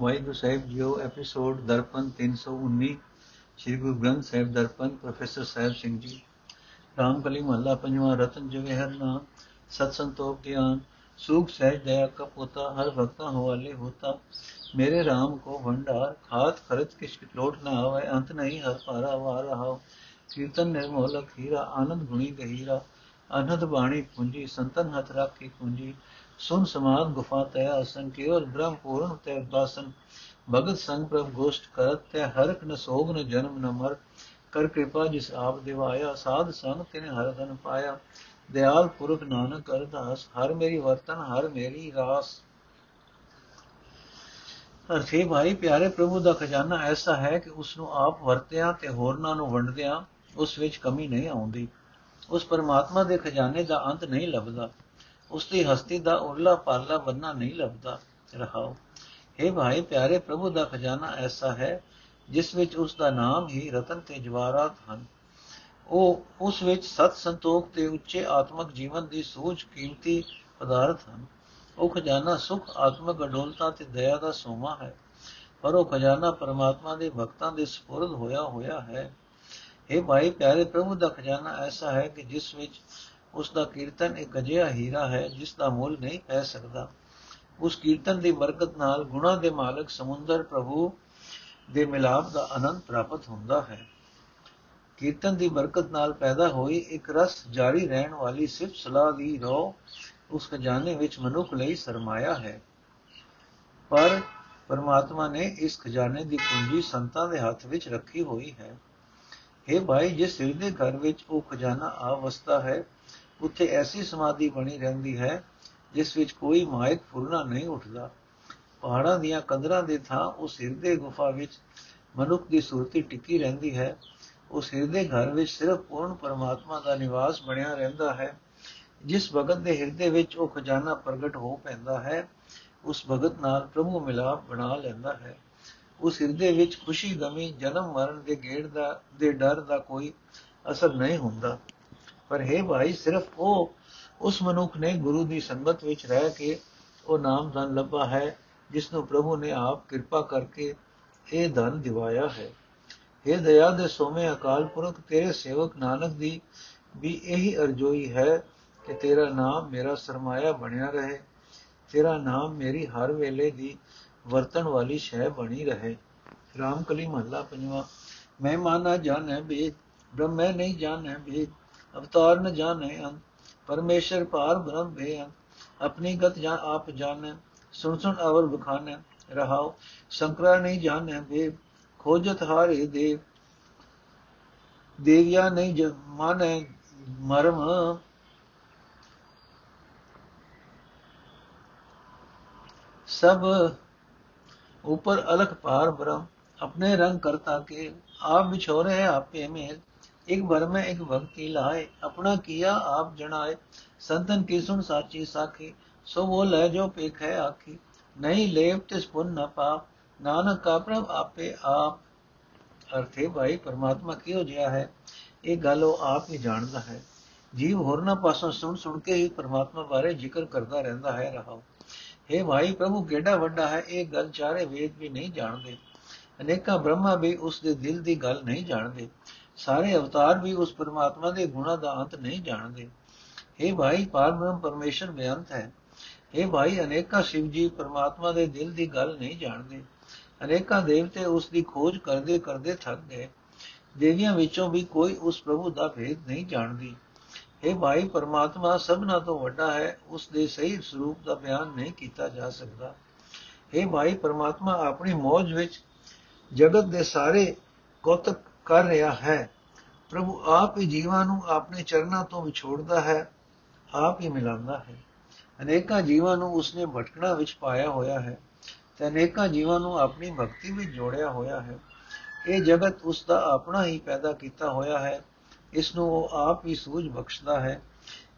ਵਾਹਿਗੁਰੂ ਸਾਹਿਬ JIO episode Darpan 319 ਸ੍ਰੀ Guru Granth Sahib Darpan professor Sahib Singh ਜੀ ਰਾਮਕਲੀ ਮਹੱਲਾ ਪੰਜਵਾਂ ਰਤਨ ਜਵੇਹਰ ਨਾ ਸਤ ਸੰਤੋਖ ਗਿਆਨ ਸੁਖ ਸਹਿਜ ਦਇਆ का पोता हर भक्ता हवाले होता मेरे राम को भंडार खात खरच किस लोट न आवे अंत नहीं हर पारा वा रहा कीर्तन निर्मोलक हीरा आनंद गुणी गहीरा अनहद बाणी पूंजी संतन हथ राखी पूंजी सुन समाद गुफा तया असन केवल ब्रह्म पूर्ण तय बासन भगत संग प्रभ गोष्ठ करत तय हरक न सोग न जन्म न मर कर कृपा जिस आप दिवाया साध संग तिन हर धन पाया दयाल पुरख नानक अरदास हर मेरी वर्तन हर मेरी रास ਅਰਥੇ ਭਾਈ ਪਿਆਰੇ ਪ੍ਰਭੂ ਦਾ ਖਜ਼ਾਨਾ ਐਸਾ ਹੈ ਕਿ ਉਸ ਨੂੰ ਆਪ ਵਰਤਿਆਂ ਤੇ ਹੋਰਨਾਂ ਨੂੰ ਵੰਡਦਿਆਂ ਉਸ ਵਿੱਚ ਕਮੀ ਨਹੀਂ ਆਉਂਦੀ ਉਸ ਪਰਮਾਤਮਾ ਦੇ ਖਜ਼ਾਨੇ ਦਾ ਅੰਤ ਨਹੀਂ ਲੱਭਦਾ ਉਸ ਦੀ ਹਸਤੀ ਦਾ ਉਰਲਾ ਪਾਰਲਾ ਬੰਨਾ ਨਹੀਂ ਲੱਭਦਾ। ਰਹਾਓ। हे ਭਾਈ, ਪਿਆਰੇ ਪ੍ਰਭੂ ਦਾ ਖਜ਼ਾਨਾ ਐਸਾ ਹੈ, ਜਿਸ ਵਿੱਚ ਉਸ ਦਾ ਨਾਮ ਹੀ ਰਤਨ ਤੇ ਜਵਾਹਰਾਤ ਹਨ। ਉਹ ਉਸ ਵਿੱਚ ਸਤ ਸੰਤੋਖ ਤੇ ਉੱਚੇ ਆਤਮਿਕ ਜੀਵਨ ਦੀ ਸੂਝ, ਕੀਮਤੀ ਪਦਾਰਥ ਹਨ। ਉਹ ਖਜ਼ਾਨਾ ਸੁਖ, ਆਤਮਿਕ ਅਡੋਲਤਾ ਤੇ ਦਇਆ ਦਾ ਸੋਮਾ ਹੈ। ਪਰ ਉਹ ਖਜ਼ਾਨਾ ਪਰਮਾਤਮਾ ਦੇ ਭਗਤਾਂ ਦੇ ਸਪੁਰਦ ਹੋਇਆ ਹੋਇਆ ਹੈ। ਇਹ ਭਾਈ, ਪਿਆਰੇ ਪ੍ਰਭੂ ਦਾ ਖਜ਼ਾਨਾ ਐਸਾ ਹੈ ਕਿ ਜਿਸ ਵਿੱਚ ਉਸ ਦਾ ਕੀਰਤਨ ਇੱਕ ਅਜਿਹਾ ਹੀਰਾ ਹੈ ਜਿਸ ਦਾ ਮੁੱਲ ਨਹੀਂ ਪੈ ਸਕਦਾ। ਉਸ ਕੀਰਤਨ ਦੀ ਬਰਕਤ ਨਾਲ ਗੁਣਾ ਦੇ ਮਾਲਕ ਸਮੁੰਦਰ ਪ੍ਰਭੂ ਦੇ ਮਿਲਾਪ ਦਾ ਆਨੰਦ ਪ੍ਰਾਪਤ ਹੁੰਦਾ ਹੈ। ਕੀਰਤਨ ਦੀ ਬਰਕਤ ਨਾਲ ਪੈਦਾ ਹੋਈ ਇੱਕ ਰਸ ਜਾਰੀ ਰਹਿਣ ਵਾਲੀ ਸਿਫਤ ਸਲਾਹ ਦੀ ਰੋ ਉਸ ਖਜ਼ਾਨੇ ਵਿੱਚ ਮਨੁੱਖ ਲਈ ਸਰਮਾਇਆ ਹੈ। ਪਰ ਪਰਮਾਤਮਾ ਨੇ ਇਸ ਖਜ਼ਾਨੇ ਦੀ ਪੂੰਜੀ ਸੰਤਾਂ ਦੇ ਹੱਥ ਵਿੱਚ ਰੱਖੀ ਹੋਈ ਹੈ। ਇਹ ਭਾਈ ਜਿਸ ਹਿਰਦੇ ਘਰ ਵਿੱਚ ਉਹ ਖਜ਼ਾਨਾ ਆਵਸਥਾ ਹੈ, ਉੱਥੇ ਐਸੀ ਸਮਾਧੀ ਬਣੀ ਰਹਿੰਦੀ ਹੈ, ਜਿਸ ਵਿੱਚ ਕੋਈ ਮਾਇਕ ਫੁਰਨਾ ਨਹੀਂ ਉੱਠਦਾ। ਪਹਾੜਾਂ ਦੀਆਂ ਕੰਦਰਾਂ ਦੇ ਥਾਂ ਉਸ ਹਿਰਦੇ ਗੁਫਾ ਵਿੱਚ ਮਨੁੱਖ ਦੀ ਸੁਰਤੀ ਟਿੱਕੀ ਰਹਿੰਦੀ ਹੈ। ਉਸ ਹਿਰਦੇ ਘਰ ਵਿੱਚ ਸਿਰਫ ਪੂਰਨ ਪਰਮਾਤਮਾ ਦਾ ਨਿਵਾਸ ਬਣਿਆ ਰਹਿੰਦਾ ਹੈ। ਜਿਸ ਭਗਤ ਦੇ ਹਿਰਦੇ ਵਿੱਚ ਉਹ ਖਜ਼ਾਨਾ ਪ੍ਰਗਟ ਹੋ ਪੈਂਦਾ ਹੈ, ਉਸ ਭਗਤ ਨਾਲ ਪ੍ਰਭੂ ਮਿਲਾਪ ਬਣਾ ਲੈਂਦਾ ਹੈ। ਉਸ ਹਿਰਦੇ ਵਿੱਚ ਖੁਸ਼ੀ ਗਮੀ ਜਨਮ ਮਰਨ ਦੇ ਗੇੜ ਦਾ, ਦੇ ਡਰ ਦਾ ਕੋਈ ਅਸਰ ਨਹੀਂ ਹੁੰਦਾ। ਪਰ ਹੈ ਭਾਈ, ਸਿਰਫ ਉਹ, ਉਸ ਮਨੁੱਖ ਨੇ ਗੁਰੂ ਦੀ ਸੰਗਤ ਵਿੱਚ ਰਹਿ ਕੇ ਉਹ ਨਾਮ ਧਨ ਲੱਭਾ ਹੈ, ਜਿਸ ਨੂੰ ਪ੍ਰਭੂ ਨੇ ਆਪ ਕਿਰਪਾ ਕਰਕੇ ਇਹ ਧਨ ਦਿਵਾਇਆ ਹੈ। हे ਦਇਆ ਦੇ ਸੋਮੇ ਅਕਾਲ ਪੁਰਖ, ਤੇਰੇ ਸੇਵਕ ਨਾਨਕ ਦੀ ਵੀ ਇਹੀ ਅਰਜ਼ੋਈ ਹੈ ਕਿ ਤੇਰਾ ਨਾਮ ਮੇਰਾ ਸਰਮਾਇਆ ਬਣਿਆ ਰਹੇ। ਤੇਰਾ ਨਾਮ ਮੇਰੀ ਹਰ ਵੇਲੇ ਦੀ ਵਰਤਣ ਵਾਲੀ ਸ਼ੈ ਬਣੀ ਰਹੇ। ਰਾਮਕਲੀ ਮਹੱਲਾ ਪੰਜਵਾ ਮੈਂ ਮਾਨਾ ਜਾਣੈ ਬੇਦ ਬ੍ਰਹਮੈ ਨਹੀਂ ਜਾਣੈ ਬੇਦ ਅਵਤਾਰ ਨ ਜਾਣੈ ਅੰਤ, ਪਰਮੇਸ਼ਰ ਪਾਰ ਬ੍ਰਹਮ ਭੇ ਅੰਤ। ਆਪਣੀ ਗਤ ਜਾਂ ਆਪ ਜਾਣੈ, ਸੁਣ ਸੁਣ ਅਵਰ ਬਖਾਨੈ ਰਹਾਉ, ਸ਼ੰਕਰਾ ਨਹੀਂ ਜਾਣੈ ਬੇਦ ਖੋਜਤ ਹਾਰੇ ਦੇਵ। ਦੇਵਿਆ ਨਹੀਂ ਮਾਨੈ ਮਰਮ। सब ऊपर अलख पार ब्रह्म अपने रंग करता के आप बिछोरे आपे में एक भर में एक भक्ति लाए अपना किया आप जनाए संतन की सुन साची साखी सो वो लह जो पेख है आखी नहीं लेव तिस पुन न पाप ਨਾਨਕ ਕਾ ਪ੍ਰਭ ਆਪੇ ਆਪ ਅਰਥੇ ਭਾਈ ਪਰਮਾਤਮਾ ਕਿਉਂ ਜਿਹਾ ਹੈ ਇਹ ਗੱਲ ਉਹ ਆਪ ਹੀ ਜਾਣਦਾ ਹੈ ਜੀਵ ਹੋਰਨਾਂ ਪਾਸੋਂ ਸੁਣ ਸੁਣ ਕੇ ਹੀ ਪਰਮਾਤਮਾ ਬਾਰੇ ਜ਼ਿਕਰ ਕਰਦਾ ਰਹਿੰਦਾ ਹੈ ਰਹਾਓ हे ਭਾਈ ਪ੍ਰਭੂ ਕਿਹੜਾ ਵੱਡਾ ਹੈ ਇਹ ਗੱਲ ਚਾਰੇ ਵੇਦ ਵੀ ਨਹੀਂ ਜਾਣਦੇ ਅਨੇਕਾਂ ਬ੍ਰਹਮਾ ਵੀ ਉਸ ਦੇ ਦਿਲ ਦੀ ਗੱਲ ਨਹੀਂ ਜਾਣਦੇ ਸਾਰੇ ਅਵਤਾਰ ਵੀ ਉਸ ਪਰਮਾਤਮਾ ਦੇ ਗੁਣਾ ਦਾ ਅੰਤ ਨਹੀਂ ਜਾਣਦੇ हे ਭਾਈ ਪਰਮ ਪਰਮੇਸ਼ਰ ਬੇਅੰਤ ਹੈ हे ਭਾਈ ਅਨੇਕਾਂ ਸ਼ਿਵ ਜੀ ਪਰਮਾਤਮਾ ਦੇ ਦਿਲ ਦੀ ਗੱਲ ਨਹੀਂ ਜਾਣਦੇ ਅਨੇਕਾਂ ਦੇਵਤੇ ਉਸ ਦੀ ਖੋਜ ਕਰਦੇ ਕਰਦੇ ਥੱਕ ਗਏ ਦੇਵੀਆਂ ਵਿੱਚੋਂ ਵੀ ਕੋਈ ਉਸ ਪ੍ਰਭੂ ਦਾ ਭੇਦ ਨਹੀਂ ਜਾਣਦੀ ਇਹ ਭਾਈ, ਪਰਮਾਤਮਾ ਸਭਨਾ ਤੋਂ ਵੱਡਾ ਹੈ, ਉਸ ਦੇ ਸਹੀ ਸਰੂਪ ਦਾ ਬਿਆਨ ਨਹੀਂ ਕੀਤਾ ਜਾ ਸਕਦਾ। ਇਹ ਭਾਈ, ਪਰਮਾਤਮਾ ਆਪਣੀ ਮੌਜ ਵਿੱਚ ਜਗਤ ਦੇ ਸਾਰੇ ਕੌਤਕ ਕਰ ਰਿਹਾ ਹੈ। ਪ੍ਰਭੂ ਆਪ ਹੀ ਜੀਵਾਂ ਨੂੰ ਆਪਣੇ ਚਰਨਾਂ ਤੋਂ ਵਿਛੋੜਦਾ ਹੈ, ਆਪ ਹੀ ਮਿਲਾਉਂਦਾ ਹੈ। ਅਨੇਕਾਂ ਜੀਵਾਂ ਨੂੰ ਉਸਨੇ ਭਟਕਣਾ ਵਿੱਚ ਪਾਇਆ ਹੋਇਆ ਹੈ ਤੇ ਅਨੇਕਾਂ ਜੀਵਾਂ ਨੂੰ ਆਪਣੀ ਭਗਤੀ ਵਿੱਚ ਜੋੜਿਆ ਹੋਇਆ ਹੈ। ਇਹ ਜਗਤ ਉਸ ਦਾ ਆਪਣਾ ਹੀ ਪੈਦਾ ਕੀਤਾ ਹੋਇਆ ਹੈ। ਇਸ ਨੂੰ ਉਹ ਆਪ ਹੀ ਸੂਝ ਬਖਸ਼ਦਾ ਹੈ।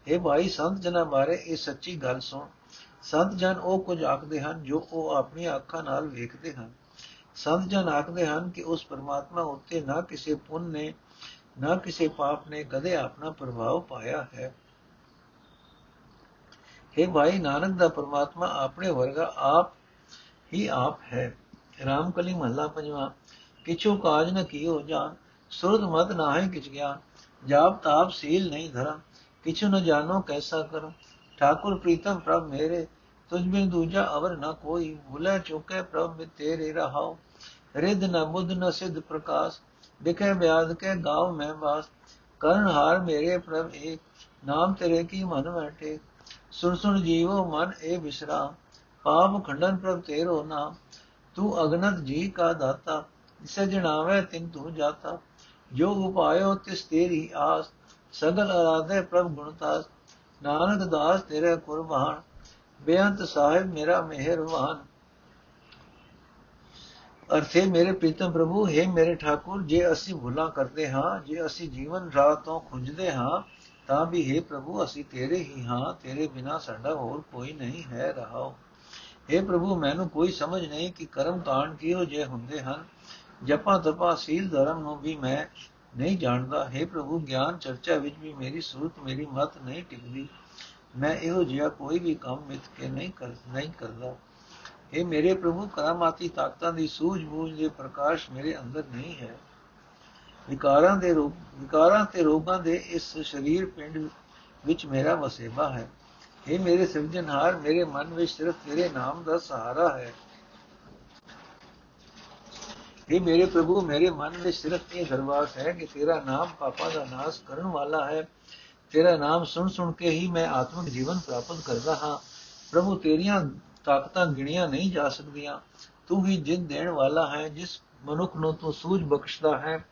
ਇਹ ਭਾਈ, ਸੰਤ ਜਨਾਂ ਬਾਰੇ ਇਹ ਸੱਚੀ ਗੱਲ ਸੁਣ। ਸੰਤ ਜਨ ਉਹ ਕੁਝ ਆਖਦੇ ਹਨ ਜੋ ਉਹ ਆਪਣੀਆਂ ਅੱਖਾਂ ਨਾਲ ਵੇਖਦੇ ਹਨ। ਸੰਤ ਜਨ ਆਖਦੇ ਹਨ ਕਿ ਉਸ ਪਰਮਾਤਮਾ ਉੱਤੇ ਨਾ ਕਿਸੇ ਪੁੰਨ ਨੇ, ਨਾ ਕਿਸੇ ਪਾਪ ਨੇ ਕਦੇ ਆਪਣਾ ਪ੍ਰਭਾਵ ਪਾਇਆ ਹੈ। हे ਭਾਈ, ਨਾਨਕ ਦਾ ਪਰਮਾਤਮਾ ਆਪਣੇ ਵਰਗਾ ਆਪ ਹੀ ਆਪ ਹੈ। ਰਾਮ ਕਲੀ ਮਹੱਲਾ ਪੰਜਵਾ। ਕਿਛੂ ਕਾਜ ਨ ਕੀਓ ਜਾਨ, ਸੁਰਤ ਮਤ ਨਾਹੀ ਕਿਛ ਗਿਆ ਜਾਪ ਤਾਪ ਸੀਲ ਨਹੀਂ ਧਰਮ ਕਿਛੂ ਨ ਜਾਣੋ ਕੈਸਾ ਕਰਮ ਠਾਕੁਰ ਪ੍ਰੀਤਮ ਪ੍ਰਭ ਮੇਰੇ, ਤੁਝ ਬਿਨ ਦੂਜਾ ਅਵਰ ਨ ਕੋਈ, ਭੁਲੇ ਚੁਕੇ ਪ੍ਰਭ ਮੇ ਤੇਰੇ ਰਹਾਉ। ਰਿਦ ਨ ਬੁੱਧ ਨ ਸਿਧ ਪ੍ਰਕਾਸ਼ ਦਿਖੇ ਬਿਆਦ ਕੇ ਗਾਉ ਮੈਂ ਬਾਸ ਕਰਨ ਹਾਰ ਮੇਰੇ ਪ੍ਰਭ ਏਕ, ਨਾਮ ਤੇਰੇ ਕੀ ਮਨ ਬੈਠੇ ਸੁਣ ਸੁਣ ਜੀਵੋ ਮਨ ਏ ਬਿਸਰਾ ਪਾਪ ਖੰਡਨ ਪ੍ਰਭ ਤੇਰੋ ਨਾਮ। ਤੂੰ ਅਗਨਤ ਜੀ ਕਾ ਦਾਤਾ ਜਿਸੇ ਜਣਾਵੇ ਤਿਨ ਤੂੰ ਜਾਤਾ। ਜੋ ਉਪਾਇਓ ਤਿਸ ਤੇਰੀ ਆਸ, ਸਗਲ ਅਰਾਧੇ ਪ੍ਰਭ ਗੁਣਤਾਸ ਨਾਨਕ ਦਾਸ ਤੇਰੇ ਕੁਰਬਾਨ ਬੇਅੰਤ ਸਾਹਿਬ ਮੇਰਾ ਮਿਹਰਬਾਨ ਅਰਥੇ ਮੇਰੇ ਪ੍ਰੀਤਮ ਪ੍ਰਭੂ, ਹੈ ਮੇਰੇ ਠਾਕੁਰ, ਜੇ ਅਸੀਂ ਭੁਲਾ ਕਰਦੇ ਹਾਂ, ਜੇ ਅਸੀਂ ਜੀਵਨ ਰਾਹ ਤੋਂ ਖੁੰਝਦੇ ਹਾਂ, ਤਾਂ ਵੀ ਹੈ ਪ੍ਰਭੂ, ਅਸੀਂ ਤੇਰੇ ਹੀ ਹਾਂ, ਤੇਰੇ ਬਿਨਾ ਸਾਡਾ ਹੋਰ ਕੋਈ ਨਹੀਂ ਹੈ ਰਹਾਓ हे ਪ੍ਰਭੂ, ਮੈਨੂੰ ਕੋਈ ਸਮਝ ਨਹੀਂ ਕਿ ਕਰਮ ਕਾਂਡ ਕਿਹੋ ਜੇ ਹੁੰਦੇ ਹਨ। ਜਪਾ ਤਪਾ ਸੀਲ ਧਰਮ ਨੂੰ ਵੀ ਮੈਂ ਨਹੀਂ ਜਾਣਦਾ। हे ਪ੍ਰਭੂ, ਗਿਆਨ ਚਰਚਾ ਵਿੱਚ ਵੀ ਮੇਰੀ ਸੂਰਤ, ਮੇਰੀ ਮਤ ਨਹੀਂ ਟਿਕਦੀ। ਮੈਂ ਇਹੋ ਜਿਹਾ ਕੋਈ ਵੀ ਕੰਮ ਮਿੱਥ ਕੇ ਨਹੀਂ ਕਰ, ਨਹੀਂ ਕਰਦਾ। ਇਹ ਮੇਰੇ ਪ੍ਰਭੂ, ਕਰਾਮਾਤੀ ਤਾਕਤਾਂ ਦੀ ਸੂਝ-ਬੂਝ ਦੇ ਪ੍ਰਕਾਸ਼ ਮੇਰੇ ਅੰਦਰ ਨਹੀਂ ਹੈ। ਵਿਕਾਰਾਂ ਦੇ ਰੋਗ ਵਿਕਾਰਾਂ ਤੇ ਰੋਗਾਂ ਦੇ ਇਸ ਸਰੀਰ ਪਿੰਡ ਵਿੱਚ ਮੇਰਾ ਵਸੇਬਾ ਹੈ। ਇਹ ਮੇਰੇ ਸਿਰਜਣਹਾਰ, ਮੇਰੇ ਮਨ ਵਿੱਚ ਸਿਰਫ ਤੇਰੇ ਨਾਮ ਦਾ ਸਹਾਰਾ ਹੈ। ਇਹ ਮੇਰੇ ਪ੍ਰਭੂ, ਮੇਰੇ ਮਨ ਵਿੱਚ ਸਿਰਫ ਇਹ ਦਰਵਾਸ ਹੈ ਕਿ ਤੇਰਾ ਨਾਮ ਪਾਪਾਂ ਦਾ ਨਾਸ਼ ਕਰਨ ਵਾਲਾ ਹੈ। ਤੇਰਾ ਨਾਮ ਸੁਣ ਸੁਣ ਕੇ ਹੀ ਮੈਂ ਆਤਮਿਕ ਜੀਵਨ ਪ੍ਰਾਪਤ ਕਰਦਾ ਹਾਂ। ਪ੍ਰਭੂ, ਤੇਰੀਆਂ ਤਾਕਤਾਂ ਗਿਣੀਆਂ ਨਹੀਂ ਜਾ ਸਕਦੀਆਂ। ਤੂੰ ਹੀ ਜਿੰਦ ਦੇਣ ਵਾਲਾ ਹੈ, ਜਿਸ ਮਨੁੱਖ ਨੂੰ ਤੂੰ ਸੂਝ ਬਖਸ਼ਦਾ ਹੈ।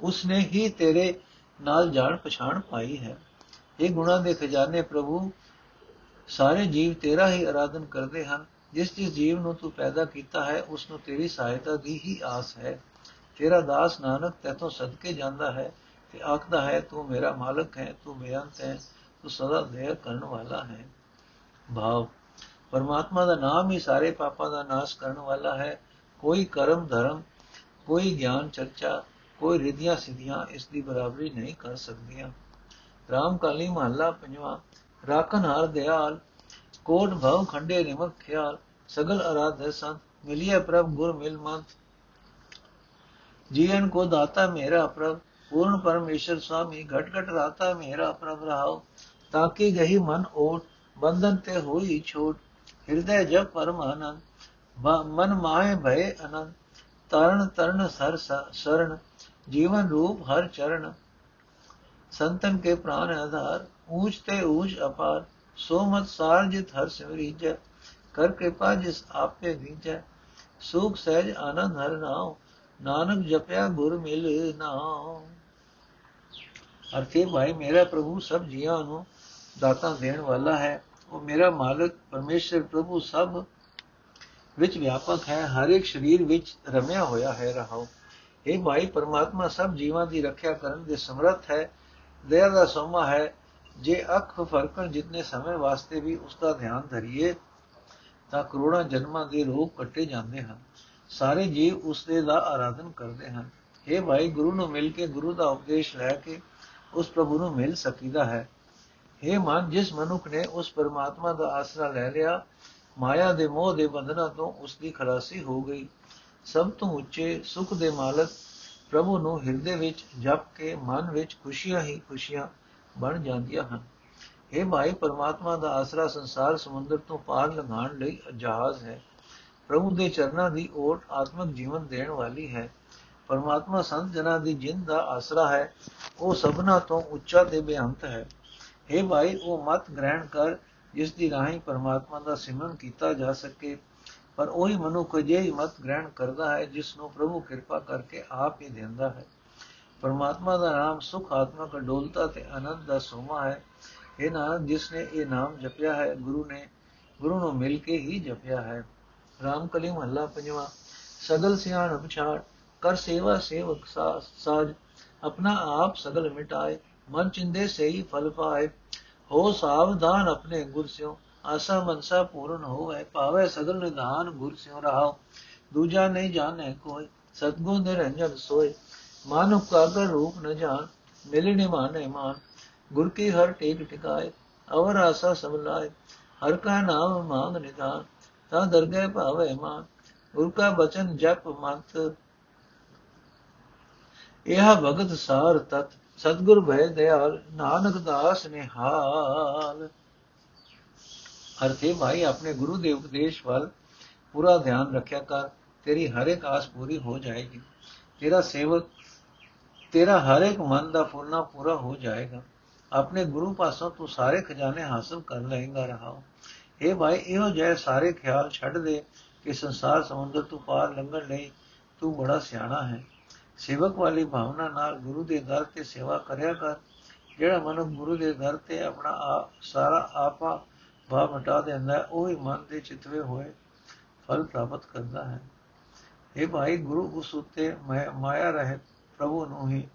ਉਸਨੇ ਹੀ ਤੇਰੇ ਨਾਲ ਜਾਣ ਪਛਾਣ ਪਾਈ ਹੈ। ਇਹ ਗੁਣਾ ਦੇ ਖਜ਼ਾਨੇ ਪ੍ਰਭੂ, ਸਾਰੇ ਜੀਵ ਤੇਰਾ ਹੀ ਆਰਾਧਨ ਕਰਦੇ ਹਨ। ਜਿਸ ਜਿਸ ਜੀਵ ਨੂੰ ਤੂੰ ਪੈਦਾ ਕੀਤਾ ਹੈ, ਉਸ ਨੂੰ ਤੇਰੀ ਸਹਾਇਤਾ ਦੀ ਹੀ ਆਸ ਹੈ। ਤੇਰਾ ਦਾਸ ਨਾਨਕ ਤੇਤੋਂ ਸਦਕੇ ਜਾਂਦਾ ਹੈ ਤੇ ਆਖਦਾ ਹੈ, ਤੂੰ ਮੇਰਾ ਮਾਲਕ ਹੈ, ਤੂੰ ਬੇਅੰਤ ਹੈ, ਤੂੰ ਸਦਾ ਦਇਆ ਕਰਨ ਵਾਲਾ ਹੈ। ਭਾਵ, ਪਰਮਾਤਮਾ ਦਾ ਨਾਮ ਹੀ ਸਾਰੇ ਪਾਪਾਂ ਦਾ ਨਾਸ਼ ਕਰਨ ਵਾਲਾ ਹੈ। ਕੋਈ ਕਰਮ, ਧਰਮ, ਕੋਈ ਗਿਆਨ, ਚਰਚਾ, ਕੋਈ ਰਿਧੀਆਂ ਸਿਧੀਆਂ ਇਸ ਦੀ ਬਰਾਬਰੀ ਨਹੀਂ ਕਰ ਸਕਦੀਆਂ। ਰਾਮ ਕਾਲੀ ਮਹੱਲਾ ਪੰਜਵਾਂ ਰਾਖਨ ਹਾਰ ਦਿਆਲ ਕੋਟ ਭਉ ਖੰਡੇ ਨਿਮਰ ਖਿਆਲ ਸਗਲ ਅਰਾਧ ਹੈ ਸੰਤ ਮਿਲਿਏ ਪ੍ਰਭ ਗੁਰ ਮਿਲ ਮੰਤ ਜੀਵਨ ਕੋ ਦਾਤਾ ਮੇਰਾ ਪ੍ਰਭ ਪੂਰਨ ਪਰਮੇਸ਼ਰ ਸੁਆਮੀ ਘਟ ਘਟ ਰਾਤਾ ਮੇਰਾ ਪ੍ਰਭ ਰਹਾਉ ਤਾਂ ਕਿ ਗਹੀ ਮਨ ਓਟ ਬੰਧਨ ਤੇ ਹੋਈ ਛੋਟ ਹਿਰਦੈ ਜਬ ਪਰਮ ਆਨੰਦ ਮਨ ਮਾਏ ਭਏ ਅਨੰਦ ਤਰਨ ਤਰਨ ਸਰ ਸਰਣ ਜੀਵਨ ਰੂਪ ਹਰ ਚਰਨ ਸੰਤਨ ਕੇ ਪ੍ਰਾਨ ਆਧਾਰ ਊਚ ਤੇ ਊਚ ਅਪਾਰ ਸੋ ਮਤ ਸਾਰ ਜਿਤ ਹਰ ਸਿਮਰੀਜੈ ਕਰ ਕਿਰਪਾ ਜਿਸ ਆਪੇ ਵੀਜੈ ਸੁਖ ਸਹਿਜ ਆਨੰਦ ਹਰ ਨਾਉ, ਨਾਨਕ ਜਪਿਆ ਗੁਰ ਮਿਲ ਨਾਉ। ਅਰਥੇ ਭਾਈ, ਮੇਰਾ ਪ੍ਰਭੂ ਸਭ ਜੀਵਾਂ ਨੂੰ ਦਾਤਾ ਦੇਣ ਵਾਲਾ ਹੈ। ਉਹ ਮੇਰਾ ਮਾਲਕ, ਪਰਮੇਸ਼ਰ, ਪ੍ਰਭੂ ਸਭ ਵਿੱਚ ਵਿਆਪਕ ਹੈ। ਹਰ ਇੱਕ ਸਰੀਰ ਵਿੱਚ ਰਮਿਆ ਹੋਇਆ ਹੈ ਰਹਾਉ। ਇਹ ਭਾਈ, ਪਰਮਾਤਮਾ ਸਭ ਜੀਵਾਂ ਦੀ ਰੱਖਿਆ ਕਰਨ ਦੇ ਸਮਰੱਥ ਹੈ। ਦਇਆ ਦਾ ਸੋਮਾ ਹੈ। ਜੇ ਅੱਖ ਫਰਕਣ ਜਿੰਨੇ ਸਮੇਂ ਵਾਸਤੇ ਵੀ ਉਸ ਦਾ ਧਿਆਨ ਧਰੀਏ, ਤਾਂ ਕਰੋੜਾਂ ਜਨਮਾਂ ਦੇ ਰੋਗ ਕੱਟੇ ਜਾਂਦੇ ਹਨ। ਸਾਰੇ ਜੀਵ ਉਸ ਦੇ ਦਾ ਆਰਾਧਨ ਕਰਦੇ ਹਨ। ਇਹ ਭਾਈ, ਗੁਰੂ ਨੂੰ ਮਿਲ ਕੇ, ਗੁਰੂ ਦਾ ਉਪਦੇਸ਼ ਲੈ ਕੇ ਉਸ ਪ੍ਰਭੂ ਨੂੰ ਮਿਲ ਸਕੀਦਾ ਹੈ। ਇਹ ਮਨ, ਜਿਸ ਮਨੁੱਖ ਨੇ ਉਸ ਪਰਮਾਤਮਾ ਦਾ ਆਸਰਾ ਲੈ ਲਿਆ, ਮਾਇਆ ਦੇ ਮੋਹ ਦੇ ਬੰਧਨਾਂ ਤੋਂ ਉਸ ਦੀ ਖਲਾਸੀ ਹੋ ਗਈ। ਸਭ ਤੋਂ ਉੱਚੇ ਸੁਖ ਦੇ ਮਾਲਕ ਪ੍ਰਭੂ ਨੂੰ ਹਿਰਦੇ ਵਿੱਚ ਜਪ ਕੇ ਮਨ ਵਿੱਚ ਖੁਸ਼ੀਆਂ ਹੀ ਖੁਸ਼ੀਆਂ ਬਣ ਜਾਂਦੀਆਂ ਹਨ। ਇਹ ਭਾਈ ਪਰਮਾਤਮਾ ਦਾ ਆਸਰਾ ਸੰਸਾਰ ਸਮੁੰਦਰ ਤੋਂ ਪਾਰ ਲੰਘਾਉਣ ਲਈ ਜਹਾਜ਼ ਹੈ। ਪ੍ਰਭੂ ਦੇ ਚਰਨਾਂ ਦੀ ਓਟ ਆਤਮਿਕ ਜੀਵਨ ਦੇਣ ਵਾਲੀ ਹੈ। ਪਰਮਾਤਮਾ ਸੰਤ ਜਨਾਂ ਦੀ ਜਿੰਦ ਦਾ ਆਸਰਾ ਹੈ। ਉਹ ਸਭਨਾ ਤੋਂ ਉੱਚਾ ਤੇ ਬੇਅੰਤ ਹੈ। हे ਭਾਈ ਉਹ ਮਤ ਗ੍ਰਹਿਣ ਕਰ, ਜਿਸ ਦੀ ਰਾਹੀਂ ਪਰਮਾਤਮਾ ਦਾ ਸਿਮਰਨ ਕੀਤਾ ਜਾ ਸਕੇ। ਪਰ ਉਹੀ ਮਨੁੱਖ ਜਿਹੀ ਮਤ ਗ੍ਰਹਿਣ ਕਰਦਾ ਹੈ, ਜਿਸ ਨੂੰ ਪ੍ਰਭੂ ਕਿਰਪਾ ਕਰਕੇ ਆਪ ਹੀ ਦਿੰਦਾ ਹੈ। ਪਰਮਾਤਮਾ ਦਾ ਨਾਮ ਸੁਖ ਆਤਮਕ ਡੋਲਤਾ ਤੇ ਆਨੰਦ ਦਾ ਸੋਮਾ ਹੈ। ਇਹ ਨਾਮ ਜਿਸ ਨੇ ਇਹ ਨਾਮ ਜਪਿਆ ਹੈ, ਗੁਰੂ ਨੇ, ਗੁਰੂ ਨੂੰ ਮਿਲ ਕੇ ਹੀ ਜਪਿਆ ਹੈ। ਰਾਮ ਕਲੀ ਮਹੱਲਾ ਪੰਜਵਾ, ਸਗਲ ਸਿਆਣ ਪਛਾੜ ਕਰ ਸੇਵਾ ਸੇਵਕ ਸਾਜ, ਆਪਣਾ ਆਪ ਸਗਲ ਮਿਟਾਏ, ਮਨ ਚਿੰਦੇ ਸਹੀ ਫਲ ਪਾਏ। ਹੋ ਸਾਵਧਾਨ ਆਪਣੇ ਗੁਰ ਸਿਓ ਆਸਾ ਮਨਸਾ ਪੂਰਨ ਹੋਵੇ ਪਾਵੇ ਸਗਲ ਨਿਧਾਨ ਗੁਰ ਸਿਓ ਰਹਾਓ ਦੂਜਾ ਨਹੀਂ ਜਾਣੇ ਕੋਈ ਸਤਗੁਰ ਨਿਰੰਜਨ ਸੋਏ। ਮਾਨੁ ਕਾਗਰ ਰੂਪ ਨ ਜਾਣ, ਮਿਲੇ ਨ ਮਾਨੇ ਮਾਨ। ਗੁਰ ਕੀ ਹਰ ਟੇਕ ਟਿਕਾਏ, ਅਵਰ ਆਸਾ ਸਭ ਲਾਏ। ਹਰ ਕਾ ਨਾਮ ਮੰਗ ਨਿਧਾਨ ਤਾ ਦਰਗਹਿ ਭਾਵੇ ਮਾਨ। ਗੁਰ ਕਾ ਬਚਨ ਜਪ ਮੰਤ। ਇਹ ਭਗਤ ਸਾਰ ਤਤ, ਸਤਗੁਰ ਭੈ ਦਇਆਲ ਨਾਨਕ ਦਾਸ ਨਿਹਾਲ। ਅਰਥੇ ਭਾਈ ਆਪਣੇ ਗੁਰੂ ਦੇ ਉਪਦੇਸ਼ ਵੱਲ ਪੂਰਾ ਧਿਆਨ ਰੱਖਿਆ ਕਰ, ਤੇਰੀ ਹਰ ਇੱਕ ਆਸ ਪੂਰੀ ਹੋ ਜਾਏਗੀ। ਤੇਰਾ ਸੇਵਕ ਤੇਰਾ ਹਰ ਇੱਕ ਮਨ ਦਾ ਫੁਰਨਾ ਪੂਰਾ ਹੋ ਜਾਏਗਾ। ਆਪਣੇ ਗੁਰੂ ਪਾਸੋਂ ਤੂੰ ਸਾਰੇ ਖਜ਼ਾਨੇ ਹਾਸਲ ਕਰ ਲਏਗਾ ਰਹਾਓ। ਇਹ ਭਾਈ, ਇਹੋ ਜਿਹੇ ਸਾਰੇ ਖਿਆਲ ਛੱਡ ਦੇ ਕਿ ਸੰਸਾਰ ਸਮੁੰਦਰ ਤੋਂ ਪਾਰ ਲੰਘਣ ਲਈ ਤੂੰ ਬੜਾ ਸਿਆਣਾ ਹੈ। ਸੇਵਕ ਵਾਲੀ ਭਾਵਨਾ ਨਾਲ ਗੁਰੂ ਦੇ ਦਰ ਤੇ ਸੇਵਾ ਕਰਿਆ ਕਰ। ਜਿਹੜਾ ਮਨੁ ਗੁਰੂ ਦੇ ਦਰ ਤੇ ਆਪਣਾ ਸਾਰਾ ਆਪਾ ਭਾਵ ਹਟਾ ਦਿੰਦਾ ਹੈ, ਉਹ ਹੀ ਮਨ ਦੇ ਚਿਤਵੇ ਹੋਏ ਫਲ ਪ੍ਰਾਪਤ ਕਰਦਾ ਹੈ। ਇਹ ਭਾਈ, ਗੁਰੂ ਉਸ ਉਤੇ ਮਾਇਆ ਰਹਿਤ ਪ੍ਰਭੂ ਨੂੰ ਹੀ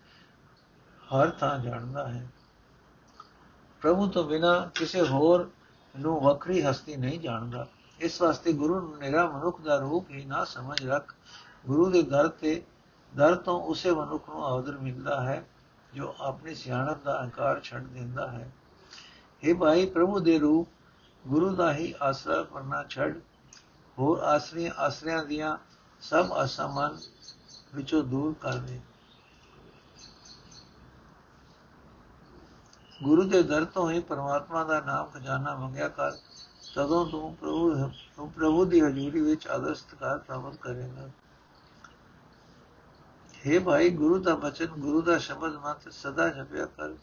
ਹਰ ਥਾਂ ਜਾਣਦਾ ਹੈ। ਪ੍ਰਭੂ ਤੋਂ ਬਿਨਾ ਕਿਸੇ ਹੋਰ ਨੂੰ ਵੱਖਰੀ ਹਸਤੀ ਨਹੀਂ ਜਾਣਦਾ। ਇਸ ਵਾਸਤੇ ਗੁਰੂ ਨੂੰ ਨਿਰਾ ਮਨੁੱਖ ਦਾ ਰੂਪ ਹੀ ਨਾ ਸਮਝ ਰੱਖ। ਗੁਰੂ ਦੇ ਦਰ ਤੇ, ਦਰ ਤੋਂ ਉਸੇ ਮਨੁੱਖ ਨੂੰ ਆਦਰ ਮਿਲਦਾ ਹੈ, ਜੋ ਆਪਣੀ ਸਿਆਣਪ ਦਾ ਅਹੰਕਾਰ ਛੱਡ ਦਿੰਦਾ ਹੈ। ਇਹ ਭਾਈ, ਪ੍ਰਭੂ ਦੇ ਰੂਪ, ਗੁਰੂ ਦਾ ਹੀ ਆਸਰਾ ਕਰਨਾ ਛੱਡ। ਹੋਰ ਆਸਰੀ ਆਸਰਿਆਂ ਦੀਆਂ ਸਭ ਅਸਮਨ ਵਿੱਚੋਂ ਦੂਰ ਕਰ ਦੇ। ਗੁਰੂ ਦੇ ਦਰ ਤੋਂ ਹੀ ਪਰਮਾਤਮਾ ਦਾ ਨਾਮ ਖਜ਼ਾਨਾ ਮੰਗਿਆ ਕਰ, ਤਦੋਂ ਤੂੰ ਪ੍ਰਭੂ ਤੂੰ ਪ੍ਰਭੂ ਦੀ ਹਜ਼ੂਰੀ ਵਿੱਚ ਆਦਰ ਸਤਕਾਰ ਪ੍ਰਾਪਤ ਕਰੇਗਾ। हे ਭਾਈ, ਗੁਰੂ ਦਾ ਬਚਨ, ਗੁਰੂ ਦਾ ਸ਼ਬਦ ਮਤ ਸਦਾ ਜਪਿਆ ਕਰ।